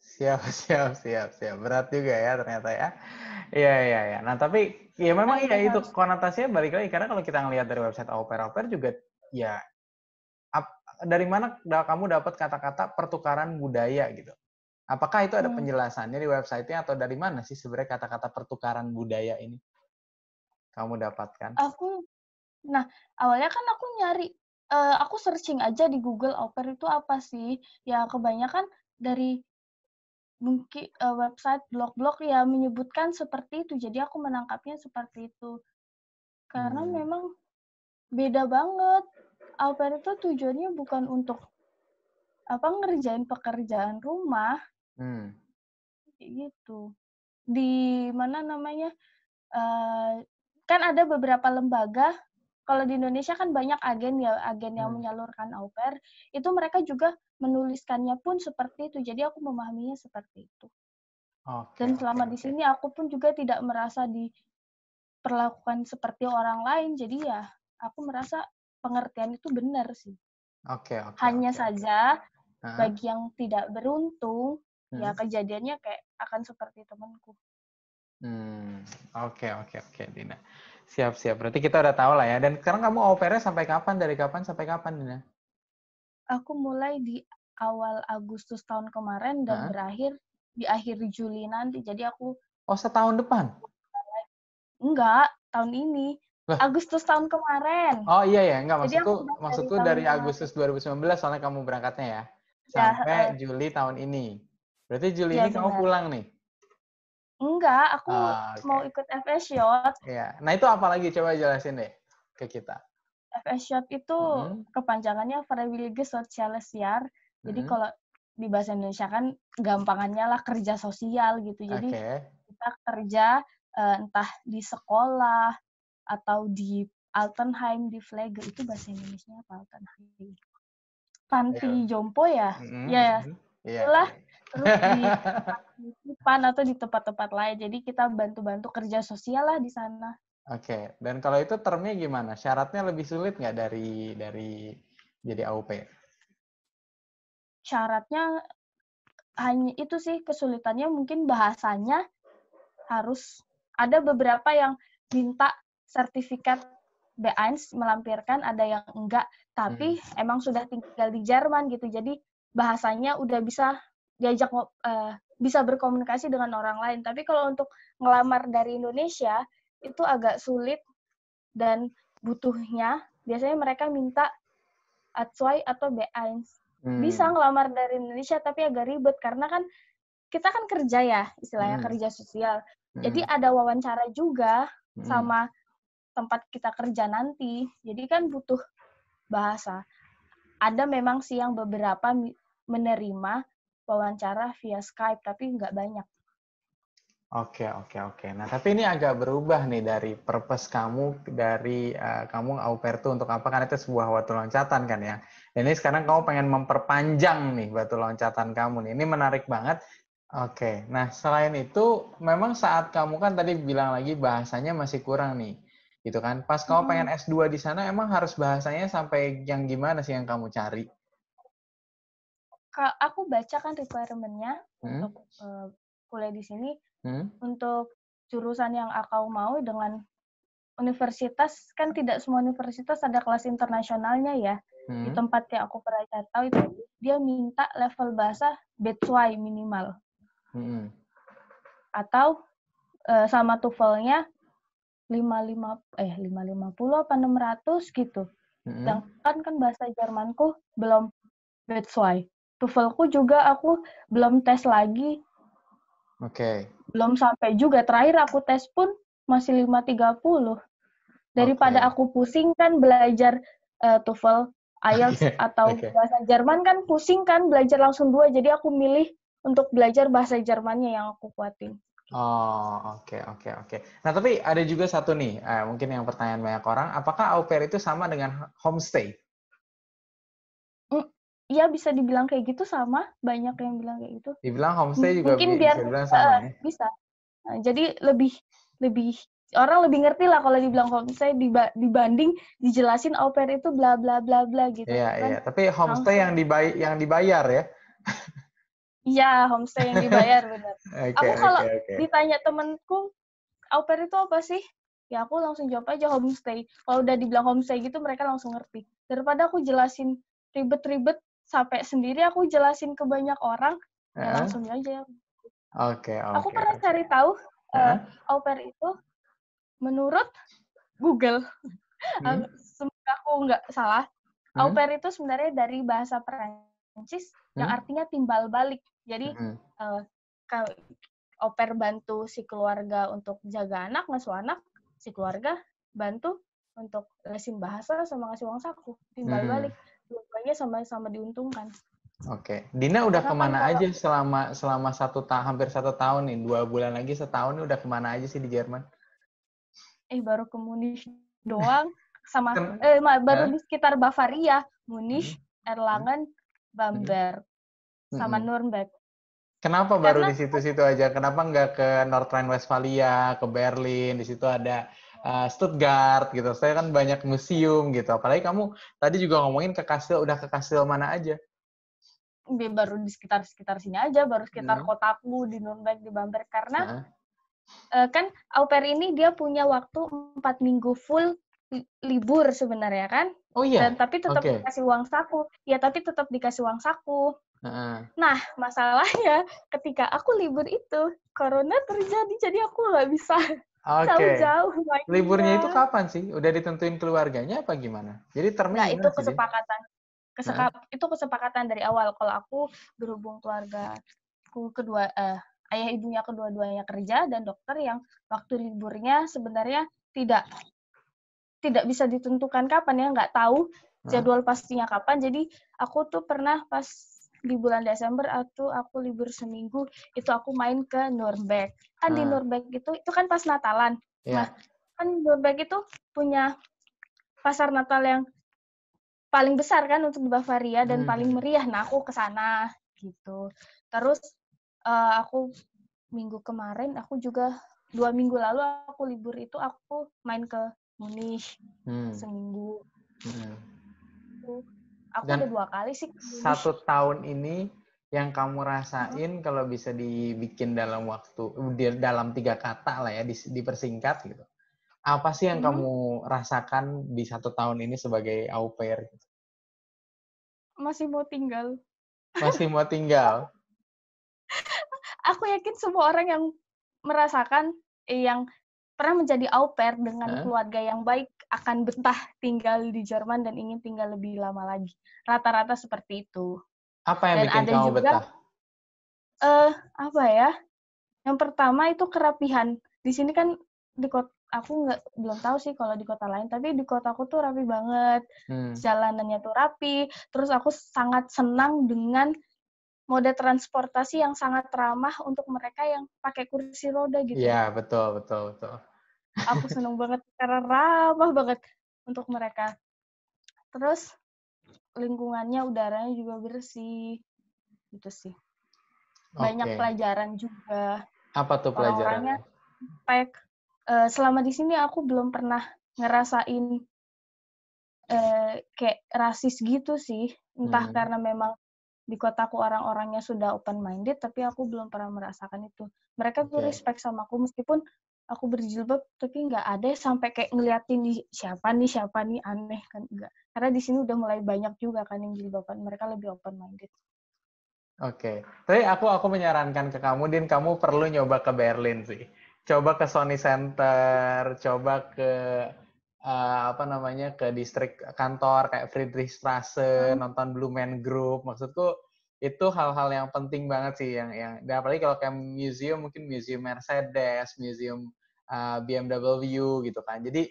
Siap, *laughs* siap, siap, siap. Berat juga ya ternyata ya. Iya, iya, iya. Nah, tapi ya memang Nah, iya itu harus- konotasinya balik lagi karena kalau kita ngelihat dari website au pair au pair juga ya dari mana kamu dapat kata-kata pertukaran budaya gitu? Apakah itu ada Hmm. penjelasannya di website-nya atau dari mana sih sebenarnya kata-kata pertukaran budaya ini kamu dapatkan? aku nah awalnya kan aku nyari eh, aku searching aja di Google au pair itu apa sih ya kebanyakan dari mungkin eh, website blog-blog ya menyebutkan seperti itu jadi aku menangkapnya seperti itu karena Hmm. memang beda banget au pair itu tujuannya bukan untuk apa ngerjain pekerjaan rumah. Hmm. gitu. Di mana namanya eh, kan ada beberapa lembaga. Kalau di Indonesia kan banyak agen ya agen yang Hmm. menyalurkan au pair itu mereka juga menuliskannya pun seperti itu. Jadi aku memahaminya seperti itu. Oke, dan selama di oke. sini aku pun juga tidak merasa diperlakukan seperti orang lain. Jadi ya aku merasa pengertian itu benar sih Oke, oke, hanya oke, oke. saja Hah? bagi yang tidak beruntung ya Hmm. kejadiannya kayak akan seperti temanku Hmm, oke oke oke Dina. Siap siap. Berarti kita udah tahu lah ya. Dan sekarang kamu au pair-nya sampai kapan? Dari kapan sampai kapan Dina? aku mulai di awal Agustus tahun kemarin dan Hah? berakhir di akhir Juli nanti. Jadi aku Oh setahun depan? enggak tahun ini. Lah. Agustus tahun kemarin. Oh iya ya, enggak Jadi maksudku dari maksudku dari kemarin. Agustus 2019 soalnya kamu berangkatnya ya. Ya, Sampai eh. Juli tahun ini. Berarti Juli Ya, ini kamu benar. pulang nih. Enggak, aku Ah, oke. mau ikut FS Shot. Iya. Nah, itu apa lagi coba jelasin deh ke kita. FS Shot itu Mhm. kepanjangannya Vrijwillige Sociale Jaar. Jadi Mhm. kalau di bahasa Indonesia kan gampangannya lah kerja sosial gitu. Jadi Oke. kita kerja eh, entah di sekolah atau di Altenheim di Flege itu bahasa Indonesia apa Altenheim panti jompo ya Mhm, ya mhm. Iya. Itulah. iya. terus di *laughs* Pan atau di tempat-tempat lain jadi kita bantu-bantu kerja sosial lah di sana Oke. Dan kalau itu termnya gimana? Syaratnya lebih sulit nggak dari dari jadi AUP? syaratnya hanya itu sih kesulitannya mungkin bahasanya harus ada beberapa yang minta sertifikat B1 melampirkan, ada yang enggak, tapi hmm. emang sudah tinggal di Jerman gitu. Jadi bahasanya udah bisa diajak uh, bisa berkomunikasi dengan orang lain. Tapi kalau untuk ngelamar dari Indonesia itu agak sulit dan butuhnya biasanya mereka minta A2 atau B1. Hmm. Bisa ngelamar dari Indonesia tapi agak ribet karena kan kita kan kerja ya, istilahnya hmm. kerja sosial. Hmm. Jadi ada wawancara juga hmm. sama tempat kita kerja nanti. Jadi kan butuh bahasa. Ada memang sih yang beberapa menerima wawancara via Skype, tapi nggak banyak. Oke, oke, oke. Nah, tapi ini agak berubah nih dari purpose kamu dari uh, kamu au pair itu untuk apa? Karena itu sebuah batu loncatan kan ya. Ini sekarang kamu pengen memperpanjang nih batu loncatan kamu nih. Ini menarik banget. Oke. Nah, selain itu memang saat kamu kan tadi bilang lagi bahasanya masih kurang nih. Gitu kan. Pas kamu hmm. pengen S2 di sana emang harus bahasanya sampai yang gimana sih yang kamu cari? Aku baca kan requirement-nya hmm? untuk uh, kuliah di sini hmm? untuk jurusan yang aku mau dengan universitas kan tidak semua universitas ada kelas internasionalnya ya hmm. di tempat yang aku pernah tahu itu dia minta level bahasa B2 minimal hmm. atau uh, sama TOEFL-nya 55 eh 550 apa 600 gitu. Hmm. Sedangkan kan bahasa Jermanku belum B2. TOEFL-ku juga aku belum tes lagi. Oke. Okay belum sampai juga. Terakhir aku tes pun masih 530. Daripada okay. aku pusing kan belajar uh, TOEFL, IELTS okay. atau okay. bahasa Jerman kan pusing kan belajar langsung dua. Jadi aku milih untuk belajar bahasa Jermannya yang aku kuatin. Oh, oke, okay, oke, okay, oke. Okay. Nah, tapi ada juga satu nih, eh, mungkin yang pertanyaan banyak orang, apakah au pair itu sama dengan homestay? Iya bisa dibilang kayak gitu sama banyak yang bilang kayak gitu. Dibilang homestay juga mungkin biar bisa bilang sama uh, ya. Bisa. Nah, jadi lebih lebih orang lebih ngerti lah kalau dibilang homestay dibanding dijelasin au pair itu bla bla bla bla gitu. Iya kan? iya. Tapi homestay yang dibayar yang dibayar ya. *laughs* Iya homestay yang dibayar *laughs* benar. okay, aku kalau okay, okay. ditanya temenku au pair itu apa sih? Ya aku langsung jawab aja homestay. Kalau udah dibilang homestay gitu mereka langsung ngerti. Daripada aku jelasin ribet-ribet sampai sendiri aku jelasin ke banyak orang uh ya langsung aja oke okay, okay, aku pernah okay. cari tahu uh, au pair itu menurut Google hmm? *laughs* semoga aku nggak salah hmm? au pair itu sebenarnya dari bahasa Perancis hmm? yang artinya timbal balik jadi hmm. uh, au pair bantu si keluarga untuk jaga anak ngasuh anak si keluarga bantu untuk lesin bahasa sama ngasih uang saku timbal hmm. balik dua-duanya sama-sama diuntungkan. Oke, Dina udah Karena ke mana kalau, aja selama selama satu tahun hampir satu tahun nih dua bulan lagi setahun nih udah ke mana aja sih di Jerman? Eh baru ke Munich doang *laughs* sama Ken eh baru eh? di sekitar Bavaria, Munich, hmm. Erlangen, Bamberg, hmm. sama Nuremberg. Kenapa baru Karena, di situ-situ aja? Kenapa nggak ke North Rhine-Westphalia, ke Berlin? Di situ ada uh, Stuttgart gitu. Saya kan banyak museum gitu. Apalagi kamu tadi juga ngomongin ke kastil, udah ke kastil mana aja? Baru di sekitar-sekitar sini aja, baru sekitar hmm. kotaku di Nuremberg, di Bamberg. Karena hmm. uh, kan au pair ini dia punya waktu empat minggu full libur sebenarnya kan. Oh iya. Dan tapi tetap okay. dikasih uang saku. Ya tapi tetap dikasih uang saku. Uh. Nah masalahnya ketika aku libur itu corona terjadi jadi aku nggak bisa. Okay. Jauh-jauh. Liburnya itu kapan sih? Udah ditentuin keluarganya apa gimana? Jadi termin. Nah, itu kesepakatan. Keseka nah. itu kesepakatan dari awal kalau aku berhubung keluarga aku kedua uh, ayah ibunya kedua-duanya kerja dan dokter yang waktu liburnya sebenarnya tidak tidak bisa ditentukan kapan ya nggak tahu jadwal pastinya kapan jadi aku tuh pernah pas di bulan Desember atau aku libur seminggu itu aku main ke Nuremberg kan hmm. di ah. Nuremberg itu itu kan pas Natalan yeah. nah kan Nuremberg itu punya pasar Natal yang paling besar kan untuk di Bavaria dan hmm. paling meriah nah aku ke sana gitu terus uh, aku minggu kemarin aku juga dua minggu lalu aku libur itu aku main ke Munich hmm. seminggu hmm. Aku Dan udah dua kali sih. Satu tahun ini yang kamu rasain hmm. kalau bisa dibikin dalam waktu dalam tiga kata lah ya dipersingkat gitu. apa sih yang Hmm. kamu rasakan di satu tahun ini sebagai au pair? Masih mau tinggal. Masih mau tinggal? *laughs* Aku yakin semua orang yang merasakan eh, yang pernah menjadi au pair dengan Hah? keluarga yang baik akan betah tinggal di Jerman dan ingin tinggal lebih lama lagi. Rata-rata seperti itu. Apa yang Dan bikin ada kamu juga- betah? Eh, apa ya? Yang pertama itu kerapihan. Di sini kan di kota aku nggak belum tahu sih kalau di kota lain, tapi di kotaku tuh rapi banget. Hmm. Jalanannya tuh rapi. Terus aku sangat senang dengan mode transportasi yang sangat ramah untuk mereka yang pakai kursi roda gitu. Iya, betul, betul, betul. Aku seneng banget karena ramah banget untuk mereka. Terus lingkungannya, udaranya juga bersih. Gitu sih. Banyak Oke. pelajaran juga. Apa tuh pelajarannya? Baik, eh, selama di sini aku belum pernah ngerasain eh, kayak rasis gitu sih. Entah Hmm. karena memang di kotaku orang-orangnya sudah open minded, tapi aku belum pernah merasakan itu. Mereka tuh respect sama aku meskipun aku berjilbab, tapi nggak ada sampai kayak ngeliatin di siapa nih siapa nih aneh kan enggak. Karena di sini udah mulai banyak juga kan yang jilbaban. Mereka lebih open minded. Oke, tapi aku aku menyarankan ke kamu, Din, kamu perlu nyoba ke Berlin sih. Coba ke Sony Center, coba ke eh, apa namanya ke distrik kantor kayak Friedrichstraße, Hmm. nonton Blue Man Group. Maksudku itu hal-hal yang penting banget sih yang yang dan apalagi kalau kayak museum mungkin museum Mercedes, museum eh, BMW gitu kan. Jadi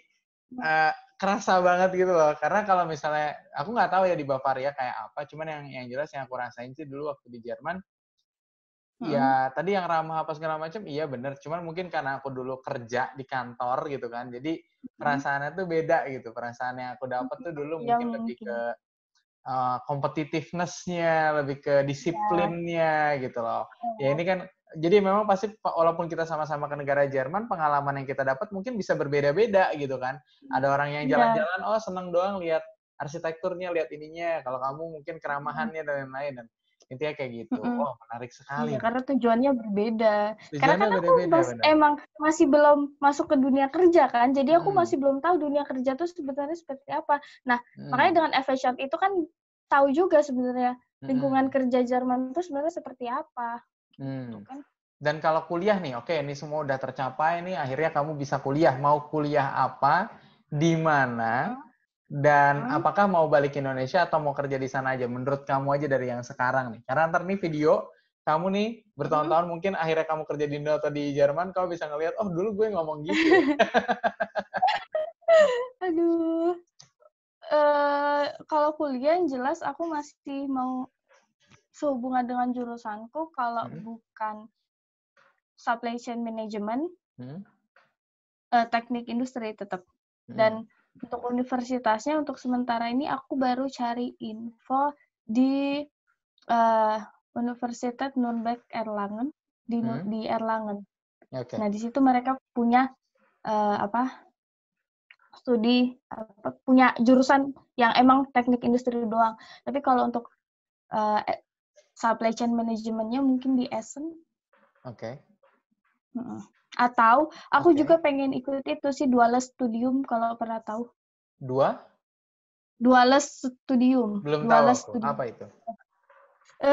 eh, kerasa banget gitu loh. Karena kalau misalnya aku nggak tahu ya di Bavaria kayak apa, cuman yang yang jelas yang aku rasain sih dulu waktu di Jerman Mm-mm. Ya, tadi yang ramah apa segala macam, iya bener. Cuman mungkin karena aku dulu kerja di kantor gitu kan, jadi perasaannya tuh beda gitu. Perasaan yang aku dapat tuh dulu Ya, mungkin lebih ke uh, competitiveness-nya, lebih ke disiplinnya gitu loh. Ya ini kan, jadi memang pasti pa- walaupun kita sama-sama ke negara Jerman, pengalaman yang kita dapat mungkin bisa berbeda-beda gitu kan. Ada orang yang Iya. jalan-jalan, oh seneng doang lihat arsitekturnya, lihat ininya. Kalau kamu mungkin keramahannya dan lain-lain. Intinya kayak gitu. Mm-mm. Oh menarik sekali. Iya, karena tujuannya berbeda. Karena Tujuannya kan aku mas- benar. emang masih belum masuk ke dunia kerja kan, jadi aku Hmm. masih belum tahu dunia kerja tuh sebenarnya seperti apa. Nah, Hmm. makanya dengan Efficient itu kan tahu juga sebenarnya lingkungan kerja Jerman itu sebenarnya seperti apa, Hmm. gitu kan? Dan kalau kuliah nih, oke ini semua udah tercapai nih, akhirnya kamu bisa kuliah. Mau kuliah apa, di mana, dan Hmm. apakah mau balik ke Indonesia atau mau kerja di sana aja? Menurut kamu aja dari yang sekarang nih. Karena ntar nih video, kamu nih bertahun-tahun mungkin akhirnya kamu kerja di Indo atau di Jerman, kamu bisa ngelihat, oh dulu gue ngomong gitu. ya." *laughs* Aduh. eh kalau kuliah yang jelas aku masih mau sehubungan dengan jurusanku kalau Hmm. bukan supply chain management, Hmm? eh, teknik industri tetap. Hmm. Dan untuk universitasnya untuk sementara ini aku baru cari info di eh, Universitas Nürnberg Erlangen di Hmm. di Erlangen. Oke. Nah, di situ mereka punya eh, apa? studi apa, punya jurusan yang emang teknik industri doang. Tapi kalau untuk eh, supply chain manajemennya mungkin di Essen Oke. Mm-mm. Atau aku Oke. juga pengen ikut itu sih Duales Studium kalau pernah tahu. Dua? Duales Studium. Belum tahu aku. Studium. Apa itu?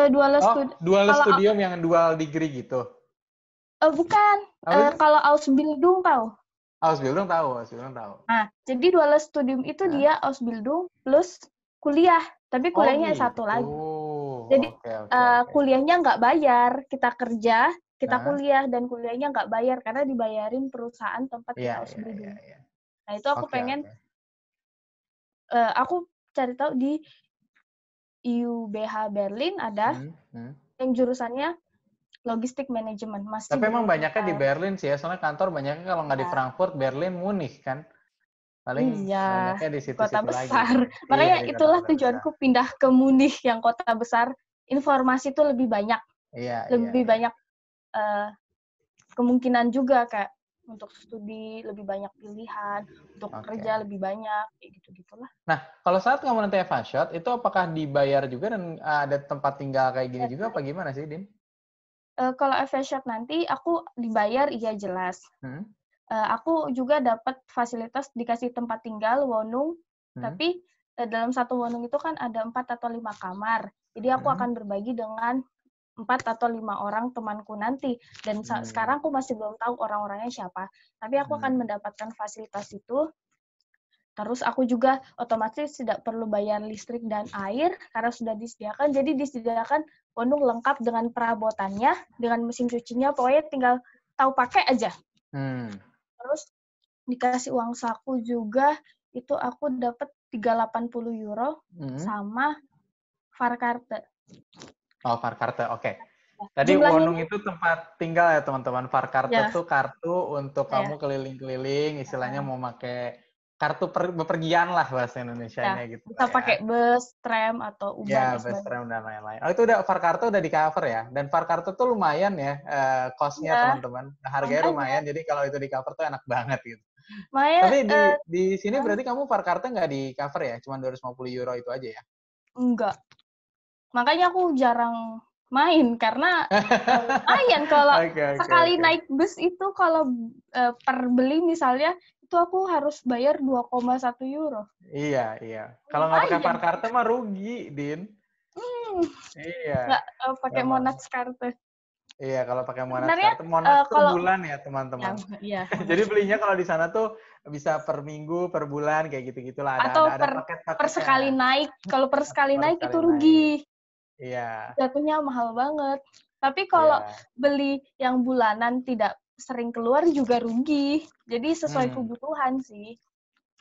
Duales Oh, Studi- kalau- studium yang dual degree gitu. eh, bukan. Itu? kalau Ausbildung tahu. Ausbildung tahu, Ausbildung tahu. Nah, jadi Duales Studium itu Hah? dia Ausbildung plus kuliah. Tapi kuliahnya oh, satu lagi. Jadi, Oke, oke, Eh, oke. kuliahnya nggak bayar, kita kerja, kita Hah? kuliah dan kuliahnya nggak bayar karena dibayarin perusahaan tempat Iya, kita iya, Ausbildung. iya, iya. Nah, itu aku Oke, pengen oke. eh, aku cari tahu di IUBH Berlin ada Hmm, hmm. yang jurusannya logistik manajemen. Masih Tapi emang banyaknya di. Berlin sih ya, soalnya kantor banyaknya kalau nggak di Iya. Frankfurt, Berlin, Munich kan. Paling Iya, banyaknya di situ-situ kota lagi. besar. *laughs* Iya, Makanya di itulah kota-kota tujuanku pindah ke Munich yang kota besar. Informasi itu lebih banyak, besar. Iya, lebih iya. banyak eh, kemungkinan juga kayak untuk studi lebih banyak pilihan, untuk Oke. kerja lebih banyak, kayak gitu-gitulah. Nah, kalau saat kamu nanti Eva Shot, itu apakah dibayar juga dan uh, ada tempat tinggal kayak gini juga apa gimana sih, Din? Eh, kalau Shop nanti aku dibayar iya jelas. Hmm? eh, aku juga dapat fasilitas dikasih tempat tinggal wonung, Hmm. tapi eh, dalam satu wonung itu kan ada empat atau lima kamar. Jadi aku Hmm. akan berbagi dengan empat atau lima orang temanku nanti. Dan Hmm. sekarang aku masih belum tahu orang-orangnya siapa. Tapi aku akan Hmm. mendapatkan fasilitas itu. Terus aku juga otomatis tidak perlu bayar listrik dan air karena sudah disediakan. Jadi disediakan wonung lengkap dengan perabotannya, dengan mesin cucinya, pokoknya tinggal tahu pakai aja. Hmm. Terus dikasih uang saku juga, itu aku dapat 380 euro Hmm. sama Farkarte. Oh, Farkarte, oke. Tadi Jumlahnya Wonung itu tempat tinggal ya teman-teman. Farkarte Ya. tuh kartu untuk Ya. kamu keliling-keliling, istilahnya mau pakai kartu per- bepergian lah bahasa Indonesia-nya gitu. Bisa ya. pakai bus, tram, atau Uber. Ya, sebagainya. friend dan lain-lain. Oh, itu udah Farkarto udah di cover ya. Dan Farkarto tuh lumayan ya eh, cost-nya Iya. teman-teman. Harganya Makanya. lumayan. Jadi kalau itu di cover tuh enak banget gitu. Makanya, Tapi di eh, di sini ah. berarti kamu Farkarto nggak di cover ya? Cuma 250 euro itu aja ya. enggak. Makanya aku jarang main karena eh, *laughs* lumayan kalau Oke, oke, sekali oke. naik bus itu kalau eh, per beli misalnya itu aku harus bayar 2,1 euro. Iya, iya. Kalau nggak pakai. Farkarto mah rugi, Din. Hmm, Iya. nggak eh, pakai. Monats carte. Iya, kalau pakai Sebenarnya, Kartu, Monas eh, per kalau- bulan ya, Ya, teman-teman. iya. *laughs* Jadi belinya kalau di sana tuh bisa per minggu, per bulan kayak gitu-gitulah. Ada, Atau ada, ada per- paket-paketnya. Per sekali naik, kalau per sekali Per naik sekali itu naik. Iya. Jatuhnya mahal banget. Tapi kalau iya. beli yang bulanan tidak sering keluar juga rugi. Jadi sesuai Hmm. kebutuhan sih.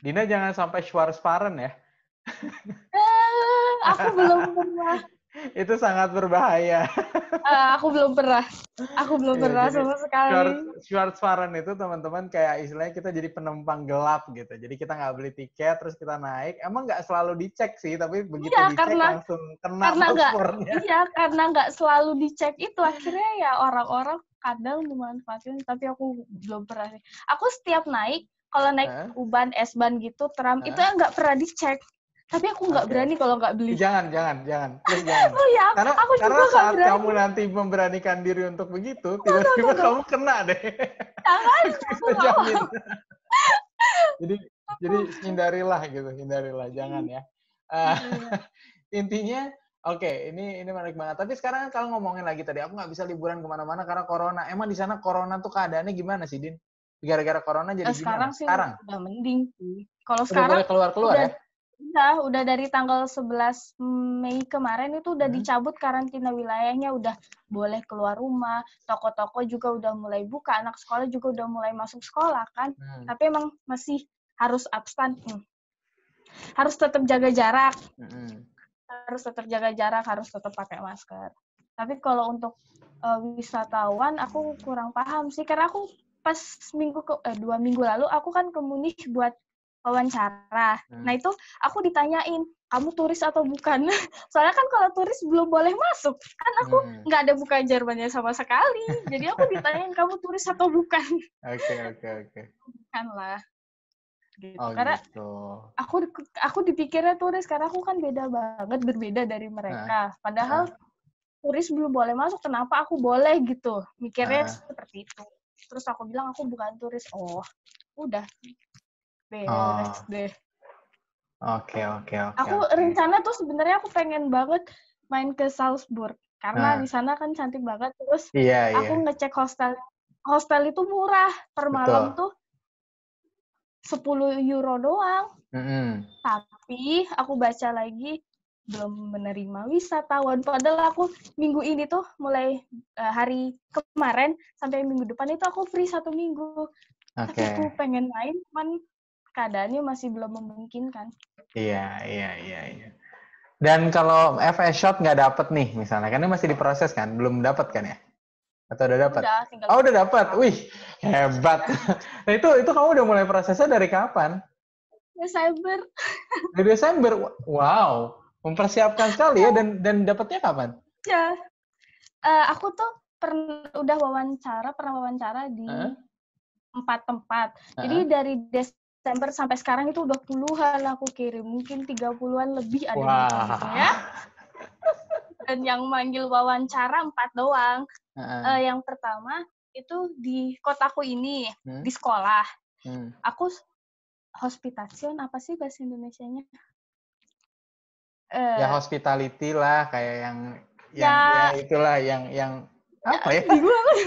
Dina jangan sampai Schwarzfahren ya. Eh, aku belum pernah. *laughs* Itu sangat berbahaya. *laughs* Eh, aku belum pernah. Aku belum Iya, pernah sama sekali. Schwarz- Schwarzfahren itu teman-teman kayak istilahnya kita jadi penumpang gelap gitu. Jadi kita nggak beli tiket terus kita naik. Emang nggak selalu dicek sih, tapi begitu Iya, dicek karena- langsung kena karena paspornya. Iya, karena nggak selalu dicek itu akhirnya ya orang-orang kadang memanfaatkan. Tapi aku belum pernah sih. Aku setiap naik, kalau naik Hah? uban, S-ban gitu, tram Hah? itu nggak pernah dicek. Tapi aku nggak Oke. berani kalau nggak beli. Jangan, jangan, jangan. Please jangan. Oh ya, Karena aku juga karena saat berani. kamu nanti memberanikan diri untuk begitu, tiba-tiba kamu kena deh. Jangan, *laughs* Aku jamin. *laughs* jadi jadi hindarilah gitu, hindarilah, jangan ya. Iya. *laughs* intinya oke ini ini menarik banget tapi sekarang kalau ngomongin lagi tadi aku nggak bisa liburan ke mana-mana karena corona emang di sana corona tuh keadaannya gimana sih din gara-gara corona jadi Eh, sekarang gimana sih sekarang udah mending sih. Kalau sekarang boleh keluar keluar udah ya udah udah dari tanggal 11 Mei kemarin itu udah Hmm. dicabut karantina wilayahnya, udah boleh keluar rumah, toko-toko juga udah mulai buka, anak sekolah juga udah mulai masuk sekolah kan. Hmm, Tapi emang masih harus abstain. Hmm. Harus tetap jaga jarak, hmm, harus tetap jaga jarak, harus tetap pakai masker. Tapi kalau untuk eh, wisatawan aku kurang paham sih karena aku pas minggu ke eh, dua minggu lalu aku kan ke Munich buat wawancara. Hmm. Nah itu aku ditanyain kamu turis atau bukan? *laughs* Soalnya kan kalau turis belum boleh masuk. Kan aku hmm. nggak ada buka Jermannya sama sekali. Jadi aku ditanyain kamu turis atau bukan? *laughs* oke oke oke Kan lah. Gitu. oh Karena gitu aku aku dipikirnya turis karena aku kan beda banget berbeda dari mereka. Padahal turis belum boleh masuk, kenapa aku boleh gitu? Mikirnya Ah. seperti itu. Terus aku bilang aku bukan turis. Oh, udah Oh. deh. oke oke oke Aku oke. rencana tuh sebenarnya aku pengen banget main ke Salzburg karena Ah. di sana kan cantik banget. Terus iya aku iya ngecek hostel. Hostel itu murah per malam Betul. tuh 10 euro doang. Mm-mm. tapi aku baca lagi belum menerima wisatawan padahal aku minggu ini tuh mulai eh, hari kemarin sampai minggu depan itu aku free satu minggu oke tapi aku pengen main cuman keadaannya masih belum memungkinkan. Iya iya iya iya. Dan kalau FS shot nggak dapet nih misalnya kan ini masih diproses kan? Belum dapat kan ya? Atau udah dapat udah Oh udah dapat, wih hebat. *laughs* Nah itu itu kamu udah mulai prosesnya dari kapan? Desember. Dari Desember. Wow, mempersiapkan sekali ya dan dan dapatnya kapan? ya. Eh, aku tuh pernah udah wawancara pernah wawancara di Hah? empat tempat. Jadi dari Desember sampai sekarang itu udah puluhan aku kirim mungkin 30-an lebih ada gitu ya *laughs* dan yang manggil wawancara empat doang Heeh. Eh, yang pertama itu di kotaku ini Hmm? di sekolah. Hmm. Aku hospitation apa sih bahasa Indonesianya? Eh, Ya hospitality lah kayak yang yang Ya. ya itulah yang yang apa ya? bingung aku. *laughs*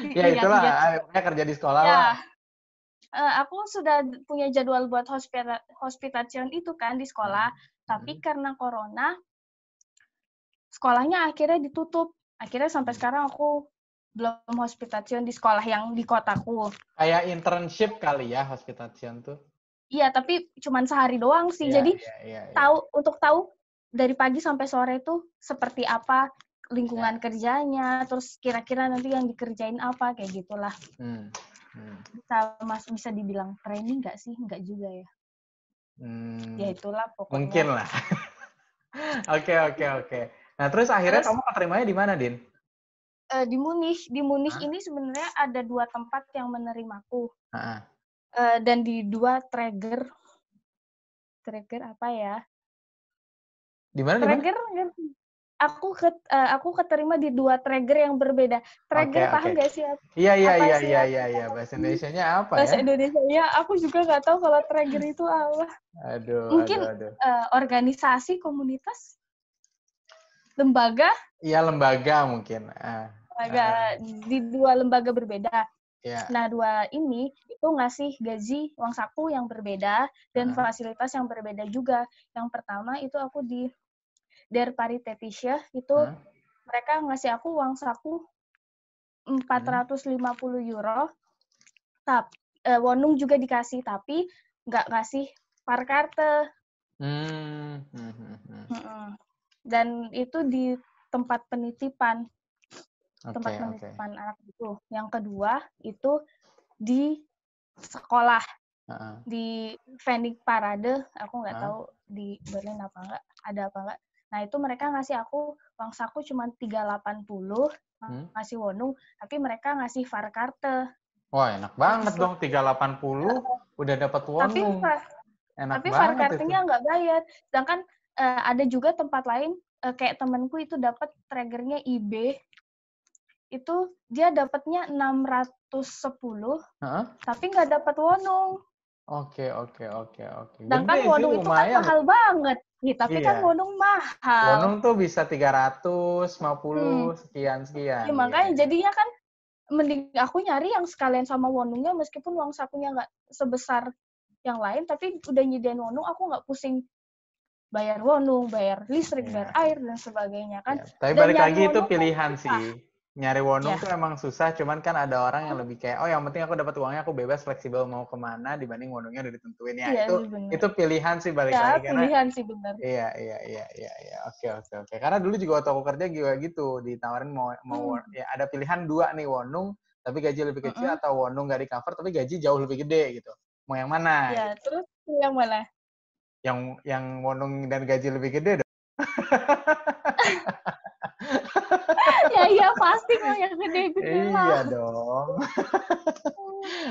Ya Iya, itulah, pokoknya kerja di sekolah Ya. lah. Eh, aku sudah punya jadwal buat hospita- hospitation itu kan di sekolah, tapi Hmm. karena corona, sekolahnya akhirnya ditutup. Akhirnya sampai Hmm. sekarang aku belum hospitation di sekolah yang di kotaku. Kayak internship kali ya hospitation tuh. Iya, tapi cuman sehari doang sih. Iya, Jadi iya, iya, iya. tahu untuk tahu dari pagi sampai sore itu seperti apa lingkungan Ya. kerjanya, terus kira-kira nanti yang dikerjain apa kayak gitulah. Hmm. Hmm. Bisa mas bisa dibilang training nggak sih? Nggak juga ya. Hmm. Ya itulah pokoknya. Mungkin lah. *laughs* Oke, oke, oke. Nah, terus akhirnya Terus- kamu keterimanya di mana, Din? Eh, di Munich, di Munich Hah? ini sebenarnya ada dua tempat yang menerimaku Heeh. Eh, dan di dua trigger, trigger apa ya? Di mana? Mana? Trigger, aku ket, eh, aku keterima di dua trigger yang berbeda. Trigger Oke, paham oke. nggak sih? Iya, iya, apa iya, sih iya, yang- iya, iya. Bahasa Indonesia-nya apa Bahasa ya? Indonesia ya, aku juga nggak tahu kalau trigger itu apa. Aduh, Mungkin aduh, aduh. Eh, organisasi, komunitas, lembaga, Iya, lembaga mungkin. Ah, lembaga di dua lembaga berbeda. ya. Nah, dua ini itu ngasih gaji uang saku yang berbeda dan Ah. fasilitas yang berbeda juga. Yang pertama itu aku di Der Paritätische itu Hah? mereka ngasih aku uang saku 450 euro. Tap, eh, Wonung juga dikasih tapi nggak ngasih parkarte. Hmm. hmm, hmm, hmm. Dan itu di tempat penitipan, tempat Oke, oke. penitipan anak itu. Yang kedua itu di sekolah. Heeh. di Phoenix Parade, aku nggak Hah? tahu di Berlin apa enggak, ada apa enggak. Nah, itu mereka ngasih aku uang saku cuma 380, Hmm? ngasih wonung, tapi mereka ngasih Fahrkarte. Wah, enak banget dong 380 udah dapat Tapi wonung. Fa- Enak tapi itu. Fahrkarte-nya nggak bayar. Sedangkan eh, ada juga tempat lain eh, kayak temanku itu dapat triggernya IB. Itu dia dapatnya 610, Heeh. tapi nggak dapat wonung. Oke, oke, oke, oke. Sedangkan sih, wonung itu kan mahal banget. Nih, tapi kan Iya. wonung mahal. Wonung tuh bisa 350 sekian sekian. Ya, makanya Iya. jadinya kan mending aku nyari yang sekalian sama wonungnya meskipun uang sakunya nggak sebesar yang lain tapi udah nyediain wonung aku nggak pusing bayar wonung, bayar listrik, Iya. bayar air dan sebagainya kan. Ya, Tapi Dan balik lagi itu kan pilihan susah. sih. Nyari wonung Ya. tuh emang susah, cuman kan ada orang yang lebih kayak, oh yang penting aku dapat uangnya, aku bebas fleksibel mau ke mana dibanding wonungnya udah ditentuin ya. Iya itu bener. itu pilihan sih balik ya, lagi karena pilihan sih bener. Iya, iya, iya, iya, iya. Oke, oke, oke. Karena dulu juga waktu aku kerja juga gitu, ditawarin mau mau Hmm. ya ada pilihan dua nih wonung tapi gaji lebih kecil Mm-mm. atau wonung nggak di cover tapi gaji jauh lebih gede gitu. Mau yang mana? Ya, terus yang mana? Yang yang wonung dan gaji lebih gede dong. *laughs* ya iya pasti mau yang gede-gede iya lah. dong.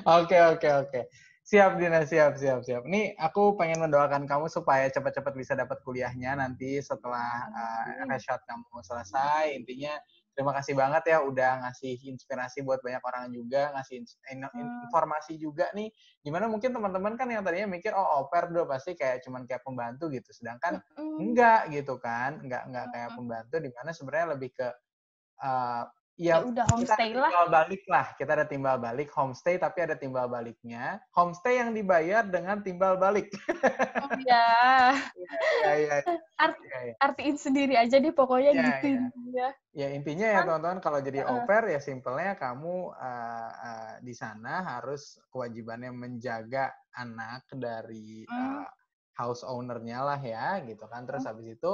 Oke, oke, oke. Siap Dina, siap, siap, siap. Nih aku pengen mendoakan kamu supaya cepat-cepat bisa dapat kuliahnya nanti setelah uh, Amin. reshot kamu selesai. Intinya terima kasih banget ya udah ngasih inspirasi buat banyak orang juga, ngasih in- in- Hmm. informasi juga nih. Gimana mungkin teman-teman kan yang tadinya mikir oh oper udah pasti kayak cuman kayak pembantu gitu. Sedangkan enggak gitu kan, enggak enggak kayak pembantu di mana sebenarnya lebih ke uh, Ya ya udah kita homestay lah. timbal balik lah kita ada timbal balik homestay tapi ada timbal baliknya. Homestay yang dibayar dengan timbal balik. Oh, ya, ya ya Art- ya, ya. artiin sendiri aja deh pokoknya Ya, gitu ya. Ya, intinya ya Kan? teman-teman kalau jadi au pair ya simpelnya kamu uh, uh, di sana harus kewajibannya menjaga anak dari uh, house ownernya lah ya gitu kan. Terus habis itu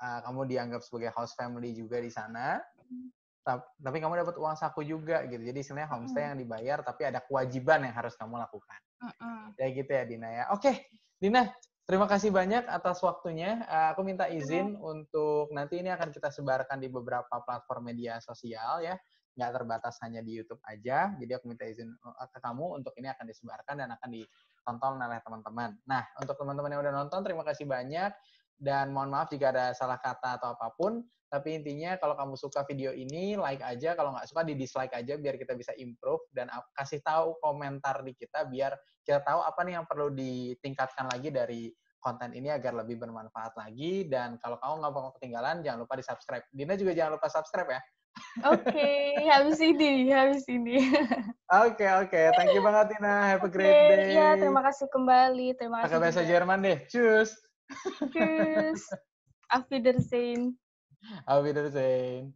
uh, kamu dianggap sebagai house family juga di sana tapi kamu dapat uang saku juga gitu. Jadi istilahnya homestay yang dibayar tapi ada kewajiban yang harus kamu lakukan. Mm-mm. ya gitu ya Dina ya. Oke Dina terima kasih banyak atas waktunya. Uh, aku minta izin untuk nanti ini akan kita sebarkan di beberapa platform media sosial ya. Nggak terbatas hanya di YouTube aja. Jadi aku minta izin uh, ke kamu untuk ini akan disebarkan dan akan ditonton oleh teman-teman. Nah untuk teman-teman yang udah nonton terima kasih banyak. Dan mohon maaf jika ada salah kata atau apa pun Tapi intinya kalau kamu suka video ini, like aja. Kalau nggak suka, di dislike aja biar kita bisa improve dan kasih tahu komentar di kita biar kita tahu apa nih yang perlu ditingkatkan lagi dari konten ini agar lebih bermanfaat lagi. Dan kalau kamu nggak mau ketinggalan, jangan lupa di subscribe. Dina juga jangan lupa subscribe ya. Oke, okay, *laughs* habis ini, habis ini. *laughs* Oke, okay, oke. Okay. Thank you banget, Tina. Have a great day. Iya, terima kasih kembali. Terima kasih. Pakai bahasa Jerman deh. Tschüss. Tschüss. Auf *laughs* Wiedersehen. *laughs* Auf Wiedersehen.